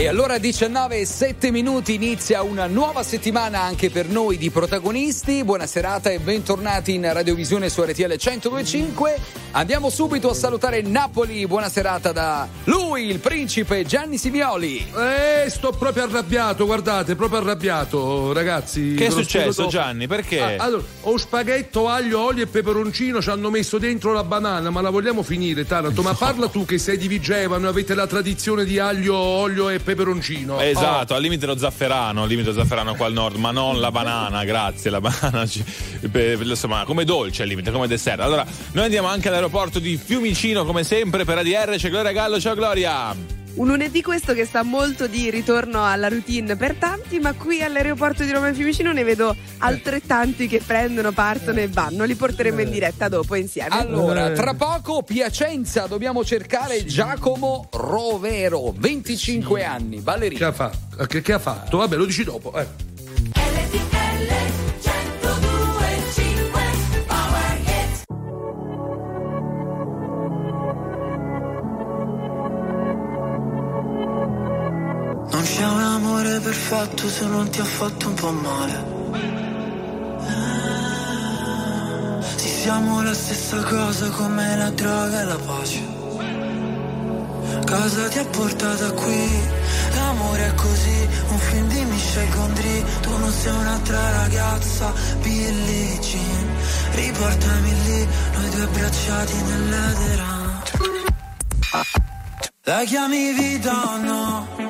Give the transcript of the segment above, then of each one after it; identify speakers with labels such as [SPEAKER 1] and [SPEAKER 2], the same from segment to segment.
[SPEAKER 1] E allora 19 e 7 minuti inizia una nuova settimana anche per noi di protagonisti. Buona serata e bentornati in Radiovisione su RTL 1025. Andiamo subito a salutare Napoli. Buona serata da lui, il principe Gianni Simioli.
[SPEAKER 2] Eh, sto proprio arrabbiato, guardate, proprio arrabbiato, ragazzi.
[SPEAKER 3] Che è successo. Gianni? Perché?
[SPEAKER 2] Ah, allora, ho spaghetto, aglio, olio e peperoncino, ci hanno messo dentro la banana, ma la vogliamo finire, Taranto? Ma parla tu che sei di Vigevano e avete la tradizione di aglio, olio e peperoncino.
[SPEAKER 3] Esatto, al limite lo zafferano, al limite lo zafferano qua al nord, ma non la banana, grazie, la banana insomma, come dolce al limite, come dessert. Allora, noi andiamo anche all'aeroporto di Fiumicino come sempre per ADR, c'è Gloria Gallo, ciao Gloria!
[SPEAKER 4] Un lunedì questo che sta molto di ritorno alla routine per tanti, ma qui all'aeroporto di Roma e Fiumicino ne vedo altrettanti che prendono, partono e vanno. Li porteremo in diretta dopo insieme.
[SPEAKER 1] Allora, tra poco Piacenza, dobbiamo cercare Giacomo Rovero, 25 anni, ballerino.
[SPEAKER 2] Che ha fatto? Che, che ha fatto? Vabbè, lo dici dopo. Eh.
[SPEAKER 5] Amore perfetto se non ti ha fatto un po' male. Sì, siamo la stessa cosa come la droga e la pace. Cosa ti ha portata qui? L'amore è così, un film di Michel Gondry. Tu non sei un'altra ragazza, Billie Jean. Riportami lì, noi due abbracciati nell'edera. La chiami vita o no?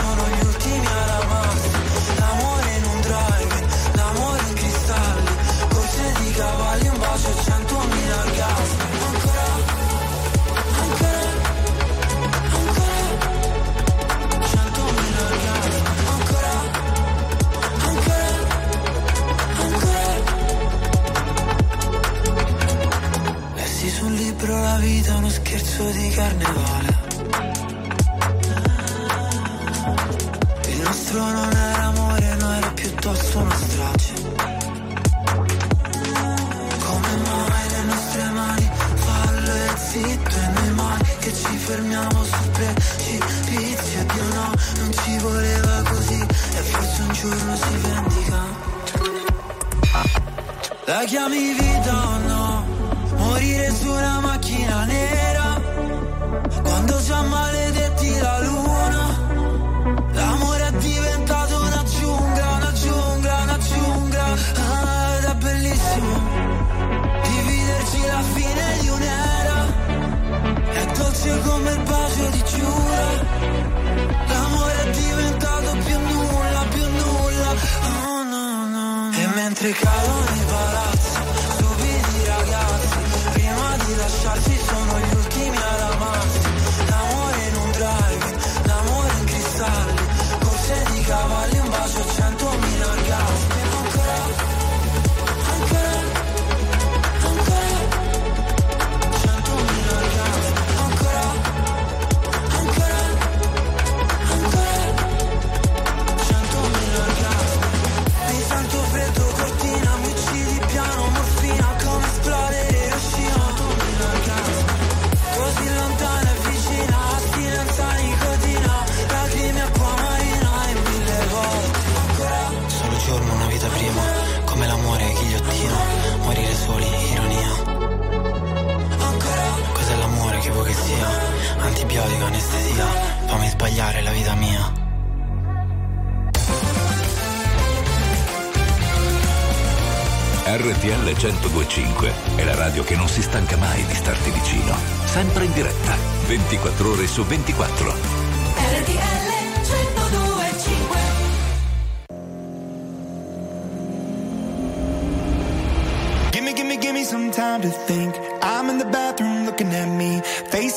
[SPEAKER 5] sono gli ultimi a ramarsi L'amore in un drive L'amore in cristalli Corse di cavalli Un bacio e centomila orgasmi Ancora Ancora Ancora. Centomila orgasmi Ancora Ancora Ancora. Lessi sul libro la vita uno scherzo di carnevale nostro non era amore, no era piuttosto una strage. Come mai le nostre mani fallo e zitto e noi mai che ci fermiamo sul precipizio Dio no, non ci voleva così. E forse un giorno si vendica. La chiami vita o no? Morire su una macchina nera. Quando siamo maledetti bellissimo Dividerci la fine di un'era. È dolce come il bacio di Giura. L'amore è diventato più nulla, più nulla. Oh no, no E mentre cadono i palazzi
[SPEAKER 6] Antibiotico, anestesia, fammi sbagliare la vita mia.
[SPEAKER 7] RTL 1025 è la radio che non si stanca mai di starti vicino. Sempre in diretta, 24 ore su 24.
[SPEAKER 8] RTL 1025
[SPEAKER 9] Gimme, gimme, gimme some time to think. I'm in the bathroom looking at me.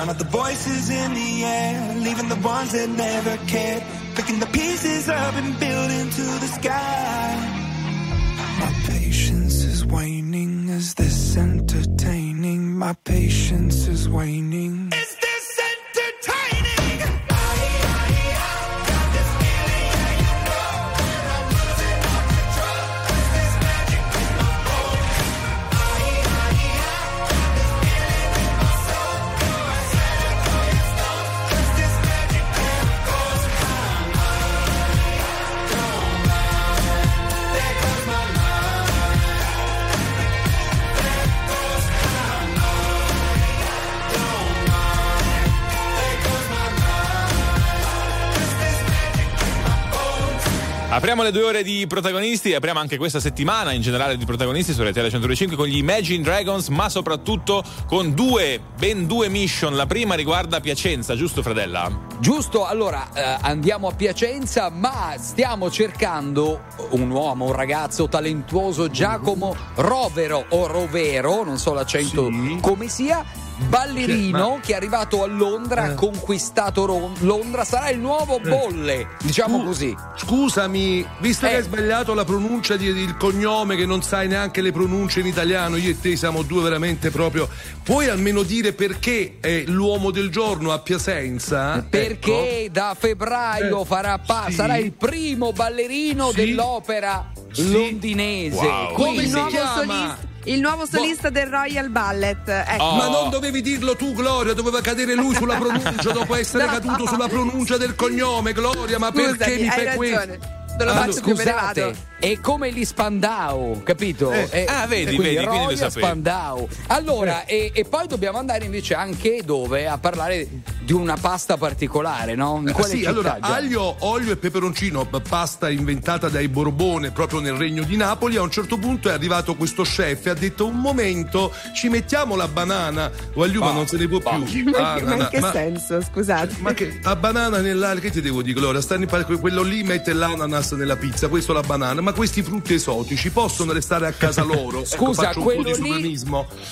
[SPEAKER 9] Drown out the voices in the air, leaving the ones that never cared,
[SPEAKER 3] Apriamo le due ore di protagonisti e apriamo anche questa settimana in generale di protagonisti su RTL 105 con gli Imagine Dragons, ma soprattutto con due, ben due mission. La prima riguarda Piacenza, giusto Fradella?
[SPEAKER 1] Giusto, allora eh, andiamo a Piacenza, ma stiamo cercando un uomo, un ragazzo talentuoso, Giacomo Rovero o Rovero, non so l'accento come sia. Ballerino che è arrivato a Londra, ha conquistato Ro- Londra, sarà il nuovo Bolle, diciamo
[SPEAKER 2] Scu-
[SPEAKER 1] così.
[SPEAKER 2] Scusami, visto che
[SPEAKER 1] Eh.
[SPEAKER 2] hai sbagliato la pronuncia di- del cognome, che non sai neanche le pronunce in italiano, io e te siamo due veramente proprio. Puoi almeno dire perché è l'uomo del giorno a Piacenza?
[SPEAKER 1] Perché
[SPEAKER 2] Ecco.
[SPEAKER 1] da febbraio
[SPEAKER 2] Eh,
[SPEAKER 1] farà pa-
[SPEAKER 2] sì.
[SPEAKER 1] sarà il primo ballerino
[SPEAKER 2] Sì.
[SPEAKER 1] dell'opera
[SPEAKER 2] Sì.
[SPEAKER 1] londinese.
[SPEAKER 3] Wow.
[SPEAKER 2] Come
[SPEAKER 4] il nuovo solista, il nuovo solista del Royal Ballet. Ecco.
[SPEAKER 3] Oh.
[SPEAKER 2] Ma non dovevi dirlo tu, Gloria, doveva cadere lui sulla pronuncia dopo essere
[SPEAKER 4] No.
[SPEAKER 2] caduto sulla pronuncia del cognome, Gloria, ma
[SPEAKER 4] Scusami,
[SPEAKER 2] perché mi fai
[SPEAKER 4] ragione.
[SPEAKER 2] questo?
[SPEAKER 4] Te lo
[SPEAKER 2] Allora,
[SPEAKER 4] faccio più me ne
[SPEAKER 1] Scusate,
[SPEAKER 4] vado.
[SPEAKER 1] è come gli Spandau, capito?
[SPEAKER 2] Eh,
[SPEAKER 1] È-
[SPEAKER 3] ah, vedi,
[SPEAKER 1] quindi
[SPEAKER 3] vedi, quindi lo sapevi.
[SPEAKER 1] Spandau. Allora, e, e poi dobbiamo andare invece anche dove? A parlare di una pasta particolare, no? In
[SPEAKER 2] Eh,
[SPEAKER 1] quale
[SPEAKER 2] sì,
[SPEAKER 1] città,
[SPEAKER 2] allora
[SPEAKER 1] Gianni?
[SPEAKER 2] aglio, olio e peperoncino, pasta inventata dai Borbone proprio nel regno di Napoli. A un certo punto è arrivato questo chef e ha detto: Un momento, ci mettiamo la banana. Guagliù, ma non se ne può più.
[SPEAKER 4] Ma,
[SPEAKER 2] Ah,
[SPEAKER 4] ma in che
[SPEAKER 2] ma-
[SPEAKER 4] senso? Scusate.
[SPEAKER 2] Ma che la banana nell'aria, che ti devo dire, Gloria? Stanno quello lì mette l'ananas nella pizza, questo la banana, ma questi frutti esotici possono restare a casa loro? Ecco,
[SPEAKER 1] Scusa,
[SPEAKER 2] po'
[SPEAKER 1] quello
[SPEAKER 2] di
[SPEAKER 1] lì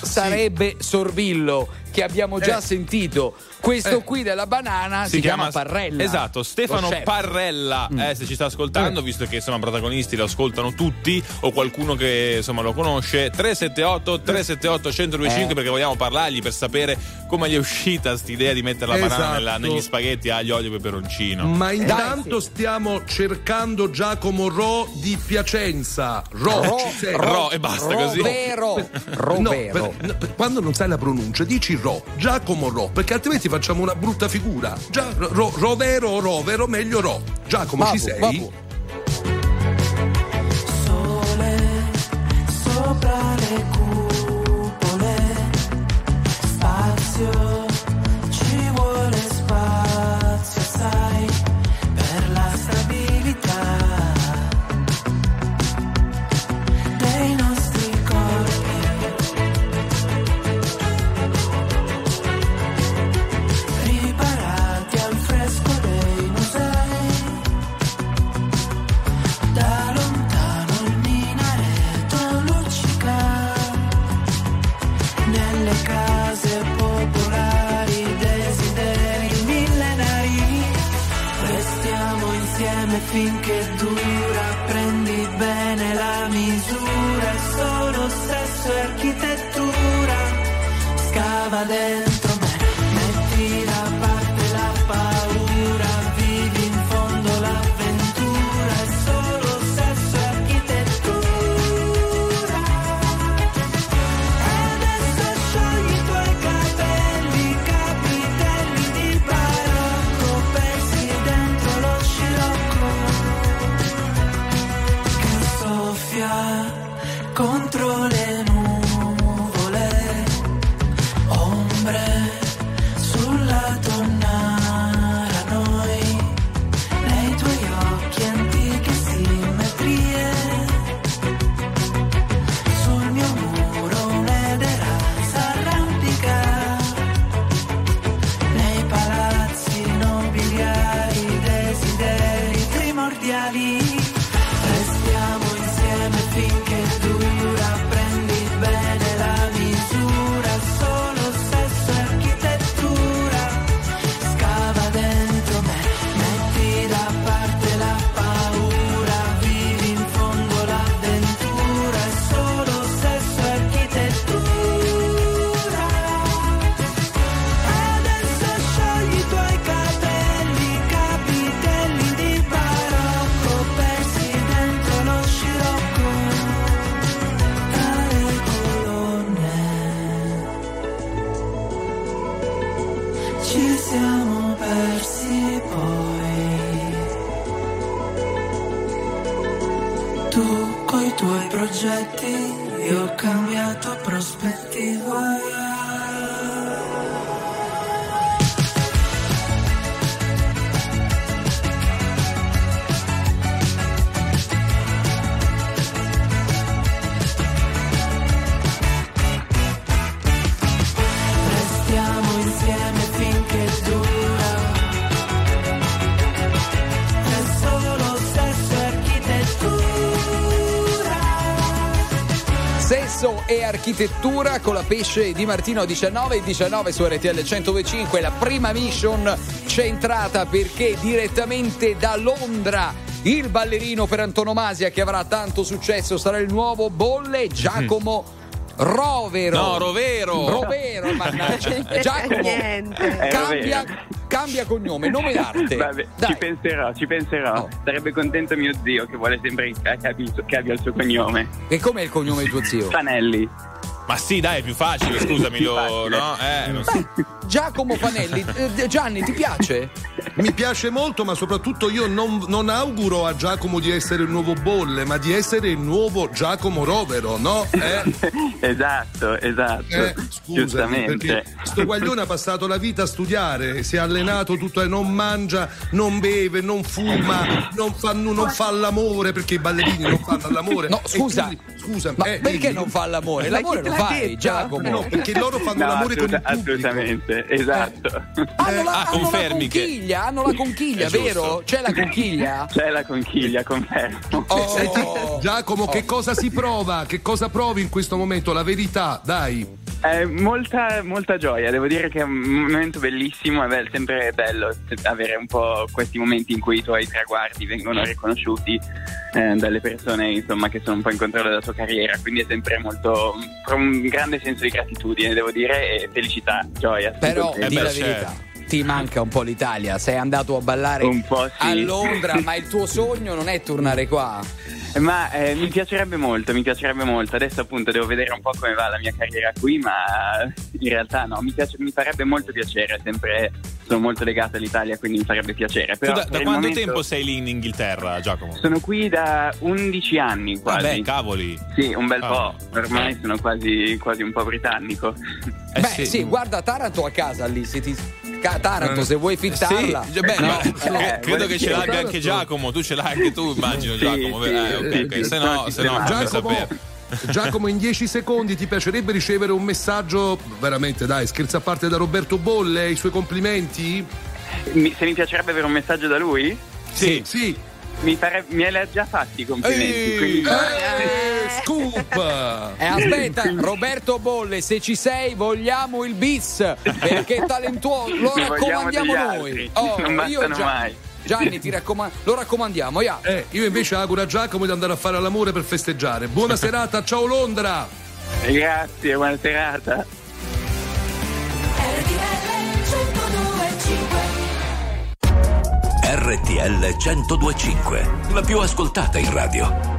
[SPEAKER 1] sarebbe sorbillo che abbiamo già
[SPEAKER 2] Eh.
[SPEAKER 1] sentito. Questo
[SPEAKER 2] Eh.
[SPEAKER 1] qui della banana si, chiama, Parrella.
[SPEAKER 3] Esatto, Stefano. Parrella, eh, se ci sta ascoltando, visto che insomma protagonisti lo ascoltano tutti o qualcuno che insomma lo conosce, 378 378 1025
[SPEAKER 1] Eh.
[SPEAKER 3] perché vogliamo parlargli per sapere come gli è uscita quest'idea di mettere la banana
[SPEAKER 2] Esatto.
[SPEAKER 3] nella- negli spaghetti aglio, olio e peperoncino.
[SPEAKER 2] Ma intanto
[SPEAKER 1] Dai,
[SPEAKER 2] stiamo cercando Giacomo Ro di Piacenza. Ro,
[SPEAKER 1] Ro-
[SPEAKER 2] ci sei?
[SPEAKER 3] Ro- e basta così.
[SPEAKER 1] Rovero.
[SPEAKER 2] No, per- no, per- quando non sai la pronuncia, dici Ro, Giacomo Ro, perché altrimenti facciamo una brutta figura. Già, ro, rovero o rovero, meglio Ro. Giacomo, ci
[SPEAKER 1] Vabbù,
[SPEAKER 2] sei?
[SPEAKER 5] Sole sopra le cupole, spazio, Tu coi tuoi progetti, io ho cambiato prospettiva. Architettura
[SPEAKER 1] con la pesce di Martino 19 e 19 su RTL 105, la prima mission centrata perché direttamente da Londra il ballerino per antonomasia che avrà tanto successo sarà il nuovo Bolle Giacomo Rovero.
[SPEAKER 3] No, Rovero.
[SPEAKER 1] Rovero, mannaggia. Giacomo
[SPEAKER 4] Niente.
[SPEAKER 1] cambia, cambia cognome, nome d'arte.
[SPEAKER 10] Vabbè,
[SPEAKER 1] Dai.
[SPEAKER 10] ci penserò, ci penserò. Sarebbe contento mio zio che vuole sempre che abbia, che abbia il suo cognome.
[SPEAKER 1] E com'è il cognome di tuo zio?
[SPEAKER 10] Fanelli.
[SPEAKER 3] Ma sì, dai, è più facile, scusami,
[SPEAKER 10] Più
[SPEAKER 3] lo,
[SPEAKER 10] facile.
[SPEAKER 3] no? Eh, non so.
[SPEAKER 1] Giacomo Fanelli, eh, Gianni, ti piace?
[SPEAKER 2] Mi piace molto, ma soprattutto io non, non auguro a Giacomo di essere il nuovo Bolle, ma di essere il nuovo Giacomo Rovero, no? Eh?
[SPEAKER 10] esatto, esatto.
[SPEAKER 2] Eh, scusami,
[SPEAKER 10] Giustamente.
[SPEAKER 2] perché sto guaglione ha passato la vita a studiare, si è allenato tutto, non mangia, non beve, non fuma, non fa, non fa l'amore, perché i ballerini non fanno l'amore.
[SPEAKER 1] No, scusa.
[SPEAKER 2] quindi- scusami,
[SPEAKER 1] Ma
[SPEAKER 2] eh,
[SPEAKER 1] perché
[SPEAKER 2] dimmi.
[SPEAKER 1] non fa l'amore? L'amore lo fai,
[SPEAKER 4] detto?
[SPEAKER 1] Giacomo.
[SPEAKER 2] No, perché loro fanno
[SPEAKER 10] No,
[SPEAKER 2] l'amore con il
[SPEAKER 10] assoluta-
[SPEAKER 2] pubblico.
[SPEAKER 10] assolutamente, esatto.
[SPEAKER 1] Hanno la,
[SPEAKER 3] Ah,
[SPEAKER 1] hanno la
[SPEAKER 3] confermi che-
[SPEAKER 1] conchiglia, hanno la conchiglia, vero? C'è la conchiglia?
[SPEAKER 10] C'è la conchiglia, confermo.
[SPEAKER 1] Oh.
[SPEAKER 2] Senti, Giacomo, che cosa si prova? Che cosa provi in questo momento? La verità, dai.
[SPEAKER 10] Eh, molta, molta gioia, devo dire che è un momento bellissimo, è be- sempre bello avere un po' questi momenti in cui i tuoi traguardi vengono riconosciuti eh, dalle persone insomma, che sono un po' in controllo della tua carriera, quindi è sempre molto un grande senso di gratitudine, devo dire, e felicità, gioia.
[SPEAKER 1] Però
[SPEAKER 10] Sì,
[SPEAKER 1] di
[SPEAKER 3] beh,
[SPEAKER 1] la
[SPEAKER 3] certo.
[SPEAKER 1] verità. Ti manca un po' l'Italia, sei andato a ballare
[SPEAKER 10] Un po' sì.
[SPEAKER 1] a Londra, ma il tuo sogno non è tornare qua.
[SPEAKER 10] Ma eh, mi piacerebbe molto, mi piacerebbe molto. Adesso appunto devo vedere un po' come va la mia carriera qui, ma in realtà no, mi, piace- mi farebbe molto piacere, sempre sono molto legato all'Italia, quindi mi farebbe piacere. Però
[SPEAKER 3] da, da quanto
[SPEAKER 10] momento
[SPEAKER 3] tempo sei lì in Inghilterra, Giacomo?
[SPEAKER 10] Sono qui da 11 anni quasi.
[SPEAKER 3] Vabbè, cavoli.
[SPEAKER 10] Sì, un bel
[SPEAKER 3] Ah.
[SPEAKER 10] po', ormai sono quasi, quasi un po' britannico.
[SPEAKER 3] Eh,
[SPEAKER 1] Beh, sì. guarda Taranto a casa lì, se ti Taranto, se vuoi fittarla.
[SPEAKER 3] Sì, beh,
[SPEAKER 1] No.
[SPEAKER 10] Eh,
[SPEAKER 3] credo che ce l'abbia anche Giacomo, tu ce l'hai anche tu, immagino
[SPEAKER 10] Sì,
[SPEAKER 3] Giacomo.
[SPEAKER 10] sì,
[SPEAKER 3] eh, ok,
[SPEAKER 10] sì,
[SPEAKER 3] ok.
[SPEAKER 10] sì,
[SPEAKER 3] Se no, se no,
[SPEAKER 2] Giacomo,
[SPEAKER 3] sapere.
[SPEAKER 2] Giacomo, in 10 secondi ti piacerebbe ricevere un messaggio, veramente dai, scherza a parte da Roberto Bolle, i suoi complimenti?
[SPEAKER 10] Mi- se mi piacerebbe avere un messaggio da lui,
[SPEAKER 3] Sì.
[SPEAKER 2] Sì.
[SPEAKER 10] mi, fare- me li ha già fatti i complimenti.
[SPEAKER 2] Ehi,
[SPEAKER 10] quindi-
[SPEAKER 2] eh, scoop!
[SPEAKER 1] E aspetta, Roberto Bolle, se ci sei, vogliamo il bis perché è talentuoso. Lo raccomandiamo noi. Oh,
[SPEAKER 10] non
[SPEAKER 1] io già...
[SPEAKER 10] mai.
[SPEAKER 1] Gianni, ti raccomando, lo raccomandiamo. Yeah.
[SPEAKER 2] Eh, io invece auguro a Giacomo di andare a fare l'amore per festeggiare. Buona serata, ciao Londra!
[SPEAKER 11] Grazie, buona serata.
[SPEAKER 8] RTL 1025, la più ascoltata in radio.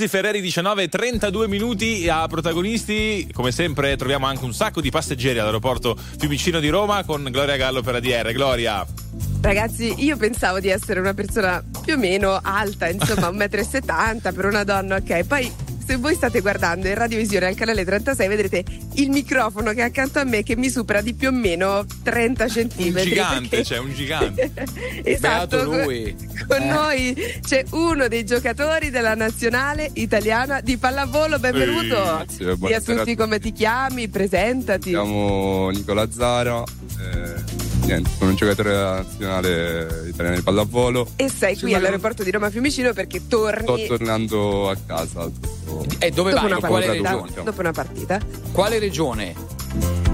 [SPEAKER 12] Di
[SPEAKER 3] Giussi Ferreri 19 32 minuti. A protagonisti come sempre troviamo anche un sacco di passeggeri all'aeroporto Fiumicino di Roma con Gloria Gallo per ADR Gloria.
[SPEAKER 4] Ragazzi, io pensavo di essere una persona più o meno alta, insomma, 1,70 m per una donna, ok. Poi, se voi state guardando in radiovisione al canale 36, vedrete il microfono che è accanto a me che mi supera di più o meno 30
[SPEAKER 3] un
[SPEAKER 4] centimetri.
[SPEAKER 3] gigante
[SPEAKER 4] perché-
[SPEAKER 3] cioè un gigante
[SPEAKER 4] esatto,
[SPEAKER 1] Beato
[SPEAKER 4] con-
[SPEAKER 1] lui.
[SPEAKER 4] Con
[SPEAKER 1] Eh.
[SPEAKER 4] noi c'è uno dei giocatori della nazionale italiana di pallavolo. Benvenuto.
[SPEAKER 13] Grazie,
[SPEAKER 4] Dì a tutti come ti chiami, presentati.
[SPEAKER 13] Chiamo Nicola Zara, eh, niente, sono un giocatore nazionale italiana di pallavolo.
[SPEAKER 4] E sei qui all'aeroporto di Roma Fiumicino perché torni
[SPEAKER 13] Sto tornando a casa.
[SPEAKER 1] E dove
[SPEAKER 4] dopo
[SPEAKER 1] vai?
[SPEAKER 4] una, partita,
[SPEAKER 1] regione?
[SPEAKER 4] dopo una partita.
[SPEAKER 1] Quale regione?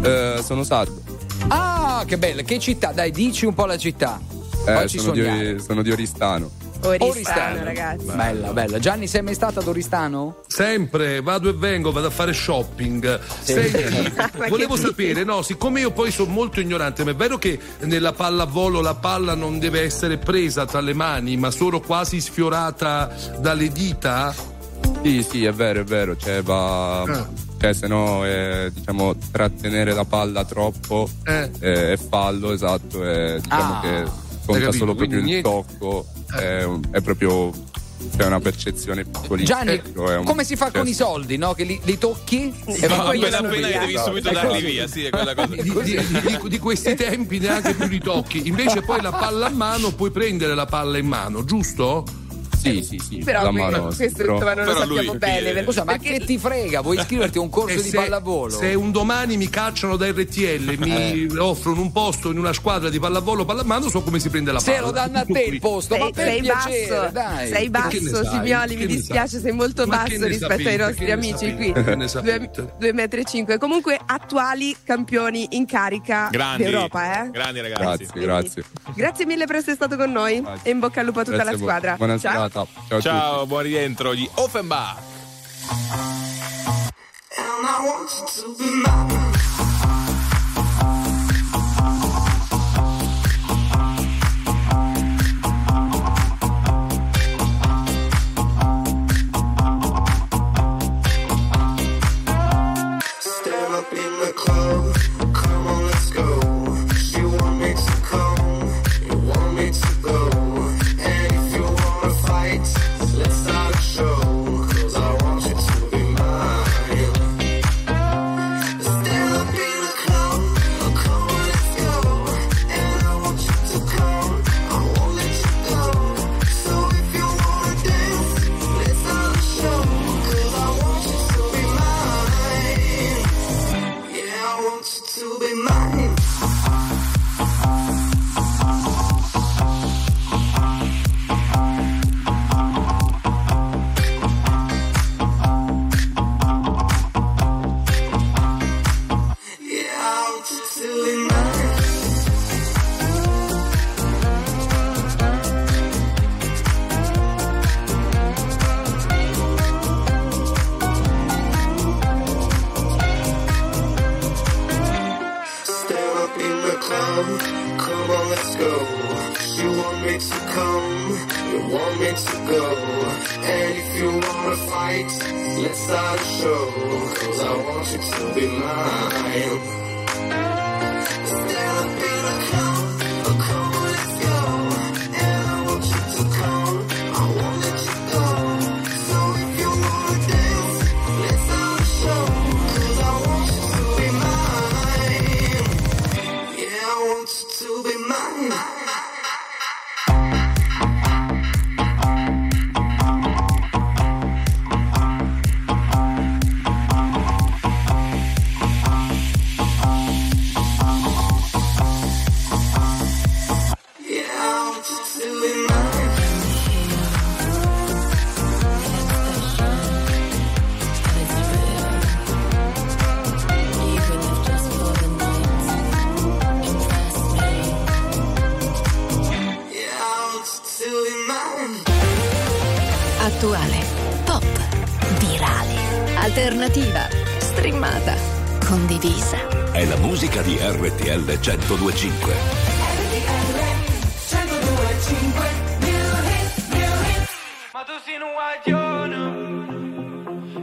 [SPEAKER 13] Eh, sono sardo.
[SPEAKER 1] Ah, che bella, che città? Dai, dici un po' la città.
[SPEAKER 13] Eh, sono, di, sono di Oristano.
[SPEAKER 4] Oristano, ragazzi.
[SPEAKER 1] Bella, bella. Gianni, sei mai stato ad Oristano?
[SPEAKER 2] Sempre vado e vengo, vado a fare shopping. Senti,
[SPEAKER 4] Ma
[SPEAKER 2] volevo sapere, no, siccome io poi sono molto ignorante, ma è vero che nella pallavolo la palla non deve essere presa tra le mani, ma solo quasi sfiorata dalle dita?
[SPEAKER 13] Sì, sì, è vero, è vero. Cioè, va.
[SPEAKER 2] Ah.
[SPEAKER 13] Cioè, se no, eh, diciamo, trattenere la palla troppo
[SPEAKER 2] Eh.
[SPEAKER 13] eh, è fallo, esatto. E diciamo
[SPEAKER 1] Ah.
[SPEAKER 13] che conta solo proprio
[SPEAKER 2] Quindi
[SPEAKER 13] il tocco. È, un- è proprio. C'è una percezione piccolissima.
[SPEAKER 1] Gianni,
[SPEAKER 13] Ecco, è un-
[SPEAKER 1] come si fa con i soldi, no? Che li, li tocchi e
[SPEAKER 3] No,
[SPEAKER 1] poi
[SPEAKER 3] appena appena che devi subito
[SPEAKER 1] È
[SPEAKER 3] darli
[SPEAKER 1] così.
[SPEAKER 3] via sì è quella cosa
[SPEAKER 2] di, di- di- di questi tempi neanche più li tocchi. Invece poi la palla a mano puoi prendere la palla in mano, giusto?
[SPEAKER 13] Sì, sì, sì.
[SPEAKER 4] Però
[SPEAKER 13] mano,
[SPEAKER 4] questo
[SPEAKER 13] però-
[SPEAKER 4] ma non lo
[SPEAKER 3] però
[SPEAKER 4] sappiamo
[SPEAKER 3] lui-
[SPEAKER 4] bene. perché-
[SPEAKER 1] Scusa, ma che ti frega? Vuoi iscriverti a un corso
[SPEAKER 2] E
[SPEAKER 1] di
[SPEAKER 2] se,
[SPEAKER 1] pallavolo?
[SPEAKER 2] se un domani mi cacciano da RTL e mi offrono un posto in una squadra di pallavolo pallamano, so come si prende la palla.
[SPEAKER 1] Se lo danno a te il posto, ma
[SPEAKER 4] Sei,
[SPEAKER 1] per
[SPEAKER 4] sei
[SPEAKER 1] piacere,
[SPEAKER 4] basso,
[SPEAKER 1] dai.
[SPEAKER 4] sei basso? Simioli, mi dispiace, sei molto
[SPEAKER 2] Ma
[SPEAKER 4] basso rispetto ai nostri amici qui.
[SPEAKER 2] sapete? Che ne
[SPEAKER 4] Due,
[SPEAKER 2] sapete?
[SPEAKER 4] due metri e cinque. Comunque attuali campioni in carica
[SPEAKER 3] grandi
[SPEAKER 4] d'Europa, eh?
[SPEAKER 3] grandi ragazzi
[SPEAKER 13] Grazie, grazie.
[SPEAKER 4] Grazie mille per essere stato con noi e in bocca al lupo a tutta
[SPEAKER 13] Grazie
[SPEAKER 4] la squadra.
[SPEAKER 13] Buona
[SPEAKER 4] Ciao.
[SPEAKER 13] Serata. Ciao,
[SPEAKER 3] ciao buon rientro gli Offenbach
[SPEAKER 7] 1025.
[SPEAKER 5] Ma tu sei un guaglione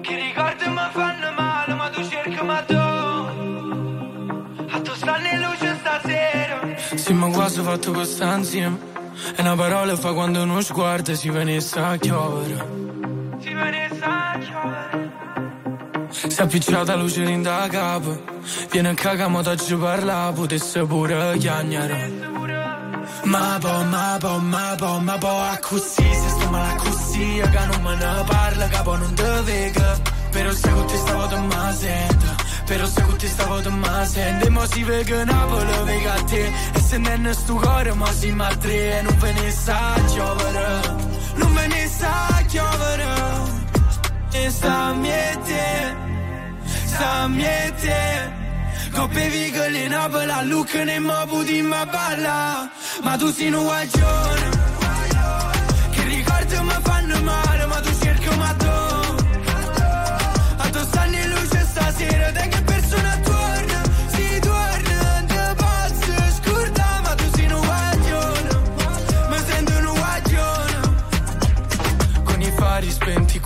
[SPEAKER 5] Che ricordi mi fanno male Ma tu cerchi ma tu A tu stanno in luce stasera
[SPEAKER 14] Sì, ma quasi fatto questa insieme. E una parola fa quando uno sguardo si venisse a chiovere. Appicciata luce da capo. Viene a cagamo da ci parla, potesse pure chiagnare. Ma po, ma po, ma po, ma po, a così, se sto male così, che non me ne parla, capo non te vega. Però se con te stavo te ma sento, però se con te stavo te ma sento, e mo si vega Napoli, vega a te, e se non è sto cuore, ma si ma tre, e non ve ne sa chiovere, non ve ne sa chiovere, e sta miete, sta miete. Coppe vigole in abola, look ne mo budi ma balla Ma tu sei un guaglione. Che ricordi mi fanno male Ma tu cerchi ma tu A tu stanno in luce stasera Da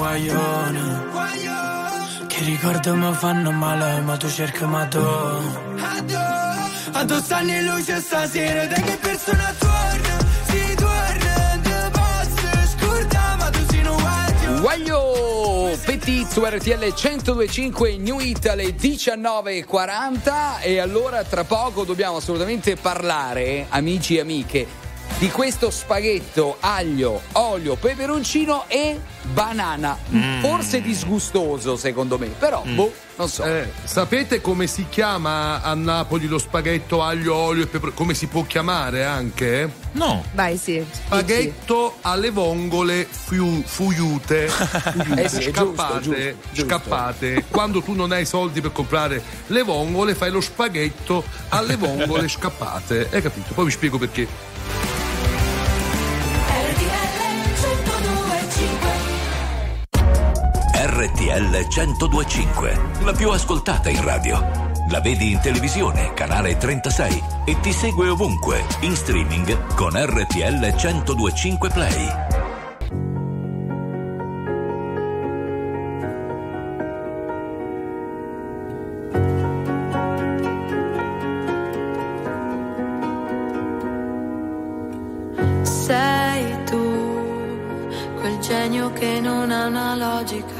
[SPEAKER 14] guaglione, che ricordo mi fanno male, ma tu cerchi ma tu. A tu stanno in luce stasera, da che persona torna, si torna, te posso scordare, ma tu sei un guaglione.
[SPEAKER 1] Guaglio Petit su RTL 1025 New Italy 19.40 e allora tra poco dobbiamo assolutamente parlare, amici e amiche, di questo spaghetto aglio, olio, peperoncino e banana. Forse disgustoso secondo me, però boh, non so.
[SPEAKER 2] Eh, sapete come si chiama a Napoli lo spaghetto aglio, olio e pepe? Come si può chiamare anche?
[SPEAKER 3] No.
[SPEAKER 4] Vai, sì.
[SPEAKER 2] Spaghetto alle vongole fiu- fuiute, fuiute,
[SPEAKER 1] Eh sì,
[SPEAKER 2] scappate,
[SPEAKER 1] giusto, giusto.
[SPEAKER 2] scappate. Quando tu non hai soldi per comprare le vongole, fai lo spaghetto alle vongole scappate. Hai capito? Poi vi spiego perché.
[SPEAKER 7] RTL 1025, la più ascoltata in radio. La vedi in televisione, canale 36 e ti segue ovunque, in streaming con RTL 1025 Play.
[SPEAKER 11] Sei tu, quel genio che non ha una logica.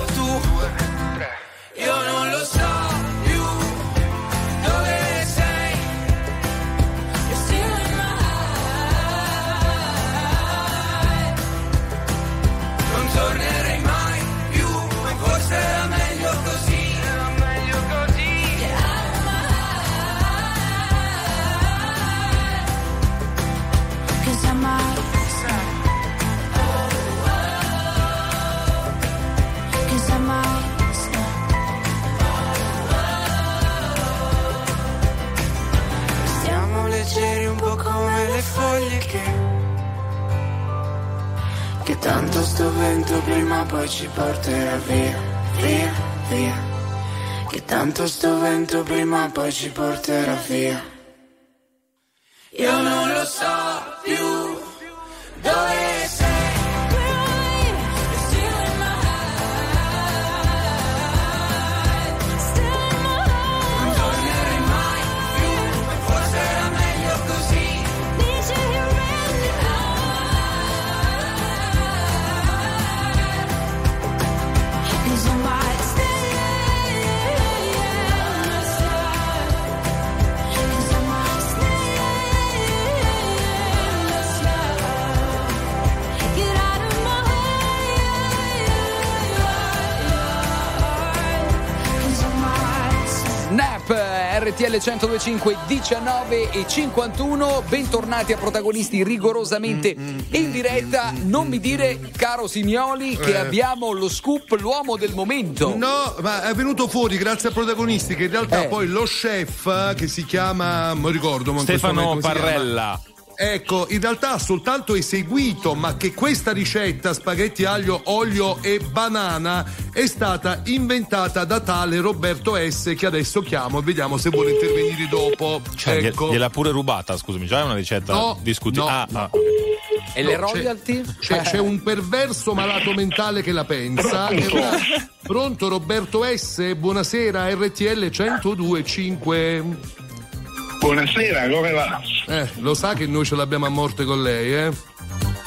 [SPEAKER 15] Tanto sto vento prima poi ci porterà via, via, via. Che tanto sto vento prima poi ci porterà via.
[SPEAKER 1] RTL 1025 19 e 51. Bentornati a protagonisti rigorosamente in diretta. Non mi dire, caro Simioli, che
[SPEAKER 2] Eh.
[SPEAKER 1] abbiamo lo scoop, l'uomo del momento.
[SPEAKER 2] No, ma è venuto fuori grazie a protagonisti che in realtà
[SPEAKER 1] Eh.
[SPEAKER 2] poi lo chef eh, che si chiama, non ricordo, ma
[SPEAKER 3] Stefano? Parrella.
[SPEAKER 2] Ecco, in realtà ha soltanto eseguito, ma che questa ricetta, spaghetti aglio, olio e banana, è stata inventata da tale Roberto S. che adesso chiamo e vediamo se vuole intervenire dopo.
[SPEAKER 3] Cioè,
[SPEAKER 2] ecco.
[SPEAKER 3] gliel'ha pure rubata, scusami, già è una ricetta
[SPEAKER 2] No,
[SPEAKER 3] discutibile.
[SPEAKER 2] no.
[SPEAKER 3] Ah, ah.
[SPEAKER 1] E le
[SPEAKER 2] No, c'è-
[SPEAKER 1] royalty?
[SPEAKER 2] C'è, c'è un perverso malato mentale che la pensa. E ora- Pronto Roberto S, buonasera, RTL 1025.
[SPEAKER 16] Buonasera, come va?
[SPEAKER 2] Eh, lo sa che noi ce l'abbiamo a morte con lei, eh?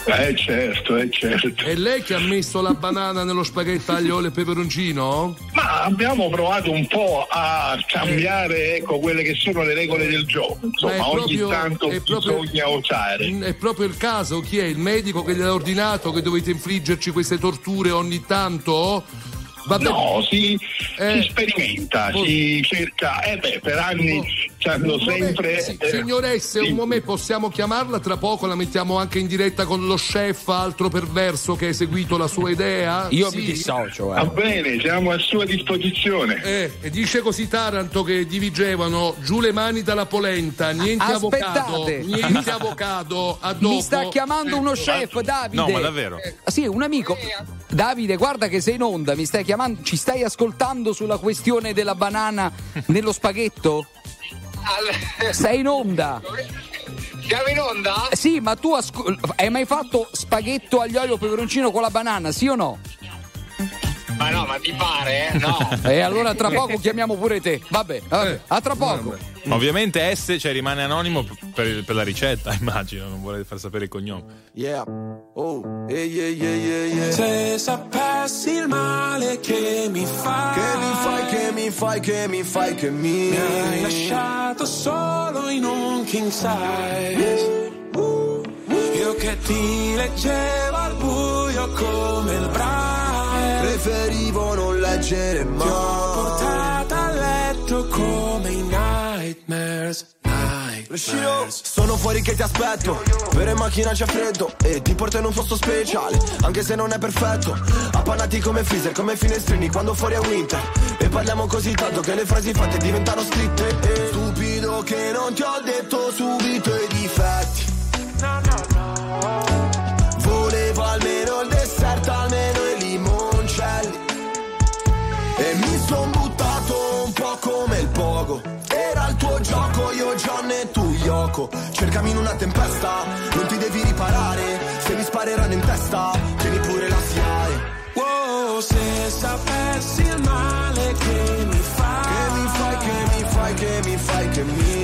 [SPEAKER 16] Eh certo, eh certo.
[SPEAKER 2] È lei che ha messo la banana nello spaghetto aglio, olio e peperoncino?
[SPEAKER 16] Ma abbiamo provato un po' a cambiare ecco, quelle che sono le regole del gioco. Insomma,
[SPEAKER 2] Ma è
[SPEAKER 16] ogni
[SPEAKER 2] proprio-
[SPEAKER 16] tanto
[SPEAKER 2] proprio-
[SPEAKER 16] bisogna osare.
[SPEAKER 2] Mm, È proprio il caso, chi è? Il medico che gliel'ha ordinato che dovete infliggerci queste torture ogni tanto? Vabbè.
[SPEAKER 16] No, si,
[SPEAKER 2] Eh.
[SPEAKER 16] si sperimenta,
[SPEAKER 2] Oh.
[SPEAKER 16] si cerca. Eh beh, per anni ci hanno
[SPEAKER 2] Un momento,
[SPEAKER 16] sempre.
[SPEAKER 2] sì,
[SPEAKER 16] eh,
[SPEAKER 2] signoresse,
[SPEAKER 16] sì.
[SPEAKER 2] un momento possiamo chiamarla? Tra poco la mettiamo anche in diretta con lo chef, altro perverso che ha eseguito la sua idea?
[SPEAKER 1] Io
[SPEAKER 2] Sì?
[SPEAKER 1] mi dissocio,
[SPEAKER 16] Va
[SPEAKER 1] eh.
[SPEAKER 16] bene, siamo a sua disposizione.
[SPEAKER 2] Eh, e dice così Taranto che dirigevano giù le mani dalla polenta, niente avocado,
[SPEAKER 1] Aspettate.
[SPEAKER 2] niente avocado, a dopo.
[SPEAKER 1] Mi sta chiamando uno chef, Davide.
[SPEAKER 3] No, ma davvero?
[SPEAKER 1] Ah, Sì, un amico. Davide, guarda che sei in onda, mi stai chiamando, ci stai ascoltando sulla questione della banana nello spaghetto? Sei in onda?
[SPEAKER 17] Siamo in onda?
[SPEAKER 1] Sì, ma tu asco- hai mai fatto spaghetto aglio olio peperoncino con la banana, sì o no?
[SPEAKER 17] Ma no, ma ti pare? eh? No.
[SPEAKER 1] E allora tra poco chiamiamo pure te. Vabbè, vabbè. a tra poco.
[SPEAKER 3] Ma Ovviamente S cioè, rimane anonimo per, per la ricetta, immagino, non vuole far sapere il cognome.
[SPEAKER 18] Yeah. Oh, yeah, yeah, yeah, yeah, yeah.
[SPEAKER 14] Se sapessi il male che mi fai,
[SPEAKER 18] Che mi fai, che mi fai, che mi fai, che mi
[SPEAKER 14] mi hai lasciato solo in un king size. Io che ti leggevo al buio come il braille.
[SPEAKER 18] Preferivo non leggere
[SPEAKER 14] Ti ho
[SPEAKER 18] mai.
[SPEAKER 14] portata a letto come i nightmares. Nightmares.
[SPEAKER 18] Sono fuori che ti aspetto Per in macchina c'è freddo E ti porto in un posto speciale Anche se non è perfetto Appannati come freezer, come finestrini Quando fuori è winter E parliamo così tanto che le frasi fatte diventano scritte e Stupido che non ti ho detto subito i difetti Volevo almeno il dessert, almeno son buttato un po' come il pogo. Era il tuo gioco, io John e tu Yoko Cercami in una tempesta, non ti devi riparare. Se mi spareranno in testa, tieni pure la SIAE
[SPEAKER 14] Wow, se sapessi il male che mi fai,
[SPEAKER 18] Che mi fai, che mi fai, che mi fai, che mi
[SPEAKER 14] mi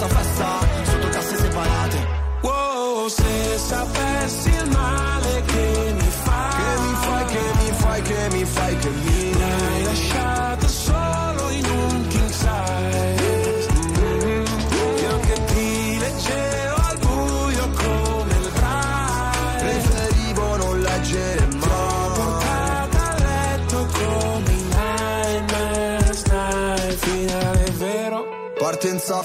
[SPEAKER 18] Andiamo alla stessa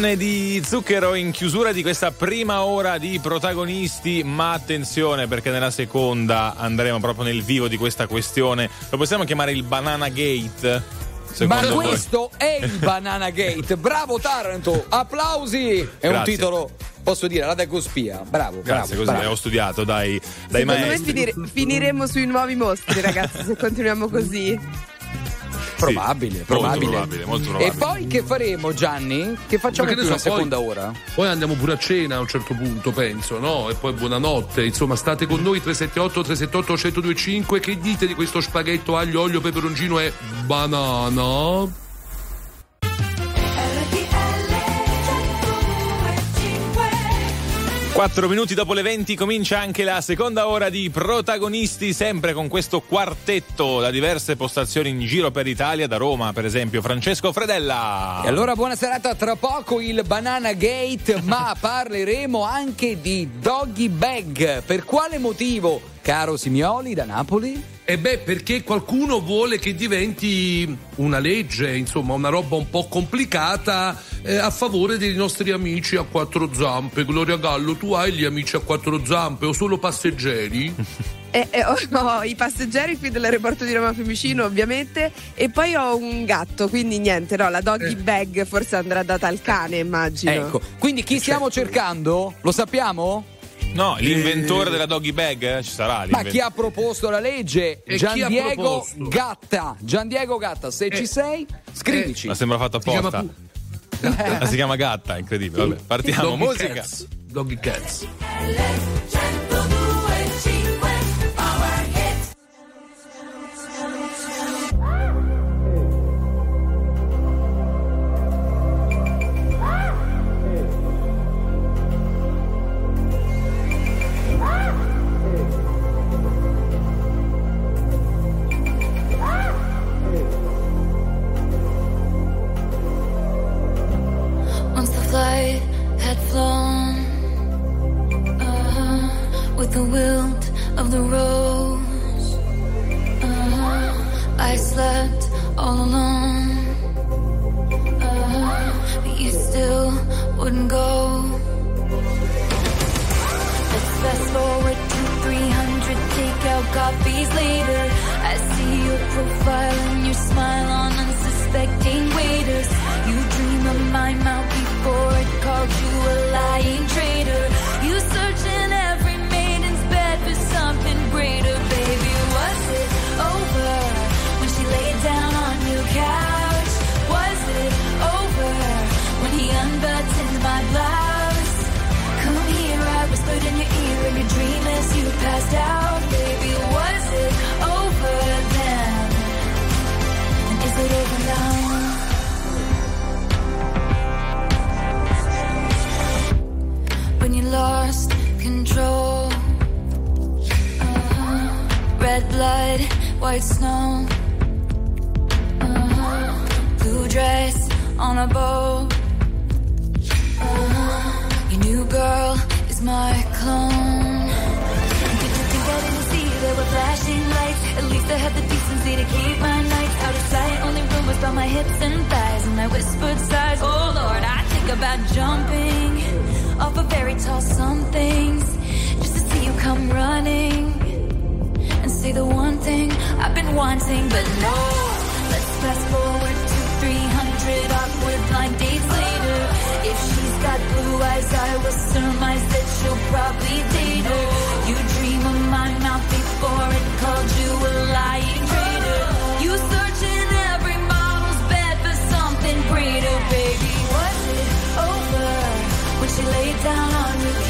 [SPEAKER 5] Donne di
[SPEAKER 3] zucchero in chiusura di questa prima ora di protagonisti, ma attenzione perché nella seconda andremo proprio nel vivo di questa questione. Lo possiamo chiamare il Banana Gate?
[SPEAKER 1] Ma
[SPEAKER 3] Secondo voi?
[SPEAKER 1] questo è il Banana Gate. Bravo Taranto, applausi. È un
[SPEAKER 3] Grazie.
[SPEAKER 1] titolo, posso dire, alla Decospia. Bravo,
[SPEAKER 3] Grazie,
[SPEAKER 1] bravo.
[SPEAKER 3] così
[SPEAKER 1] bravo.
[SPEAKER 3] ho studiato dai, dai
[SPEAKER 4] Secondo me
[SPEAKER 3] maestri.
[SPEAKER 4] finire- finiremo sui nuovi mostri, ragazzi, se continuiamo così.
[SPEAKER 1] Probabile,
[SPEAKER 3] Sì,
[SPEAKER 1] probabile.
[SPEAKER 3] Molto probabile, molto
[SPEAKER 1] E
[SPEAKER 3] probabile.
[SPEAKER 1] poi che faremo, Gianni? Che facciamo qui
[SPEAKER 2] ne
[SPEAKER 1] una
[SPEAKER 2] so, poi-
[SPEAKER 1] seconda ora?
[SPEAKER 2] Poi andiamo pure a cena a un certo punto, penso, no? E poi buonanotte. Insomma, state con noi 378 378 1025. Che dite di questo spaghetto aglio, olio, peperoncino e banana?
[SPEAKER 3] Quattro minuti dopo le 20 comincia anche la seconda ora di protagonisti, sempre con questo quartetto da diverse postazioni in giro per l'Italia, da Roma per esempio Francesco Fredella.
[SPEAKER 1] E allora buona serata, tra poco il Banana Gate, ma parleremo anche di Doggy Bag. Per quale motivo, caro Simioli da Napoli?
[SPEAKER 2] E beh, perché qualcuno vuole che diventi una legge, insomma, una roba un po' complicata eh, a favore dei nostri amici a quattro zampe. Gloria Gallo, tu hai gli amici a quattro zampe o solo passeggeri?
[SPEAKER 4] E, e ho, ho i passeggeri qui dell'aeroporto di Roma Fiumicino, ovviamente, e poi ho un gatto, quindi niente, no, la doggy bag forse andrà data al cane, immagino.
[SPEAKER 1] Ecco, quindi chi stiamo cercando? Lo sappiamo?
[SPEAKER 3] No, l'inventore della doggy bag eh, ci sarà.
[SPEAKER 1] Ma chi ha proposto la legge?
[SPEAKER 3] E
[SPEAKER 1] Gian Diego? Gatta. Gian Diego Gatta, se ci sei, scrivici.
[SPEAKER 3] Ma sembra fatto apposta. Ma si chiama gatta, incredibile. Vabbè, partiamo.
[SPEAKER 2] Doggy
[SPEAKER 3] Musica.
[SPEAKER 2] Cats. Doggy Cats.
[SPEAKER 11] On a boat. Uh-huh. Your new girl is my clone. Did you think I didn't see there were flashing lights? At least I had the decency to keep my nights out of sight. Only rumors about my hips and thighs and my whispered sighs. Oh Lord, I think about jumping off a very tall somethings just to see you come running and say the one thing I've been wanting, but no. Let's fast forward 300 awkward blind dates later. If she's got blue eyes, I will surmise that she'll probably date her. You dream of my mouth before it called you a lying traitor. You search in every model's bed for something greater, baby. Was it over when she laid down on your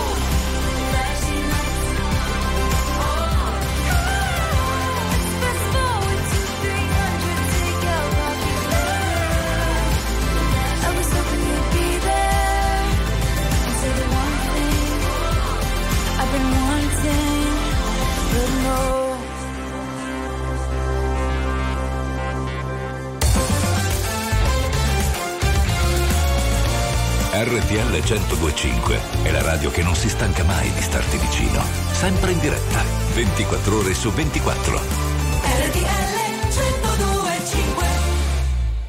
[SPEAKER 7] RTL 1025 è la radio che non si stanca mai di starti vicino. Sempre in diretta, 24 ore su 24.
[SPEAKER 8] RTL 1025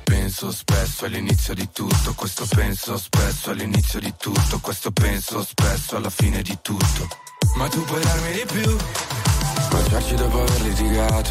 [SPEAKER 15] Penso spesso all'inizio di tutto, questo penso spesso all'inizio di tutto, questo penso spesso alla fine di tutto. Ma tu puoi darmi di più, baciarci dopo aver litigato,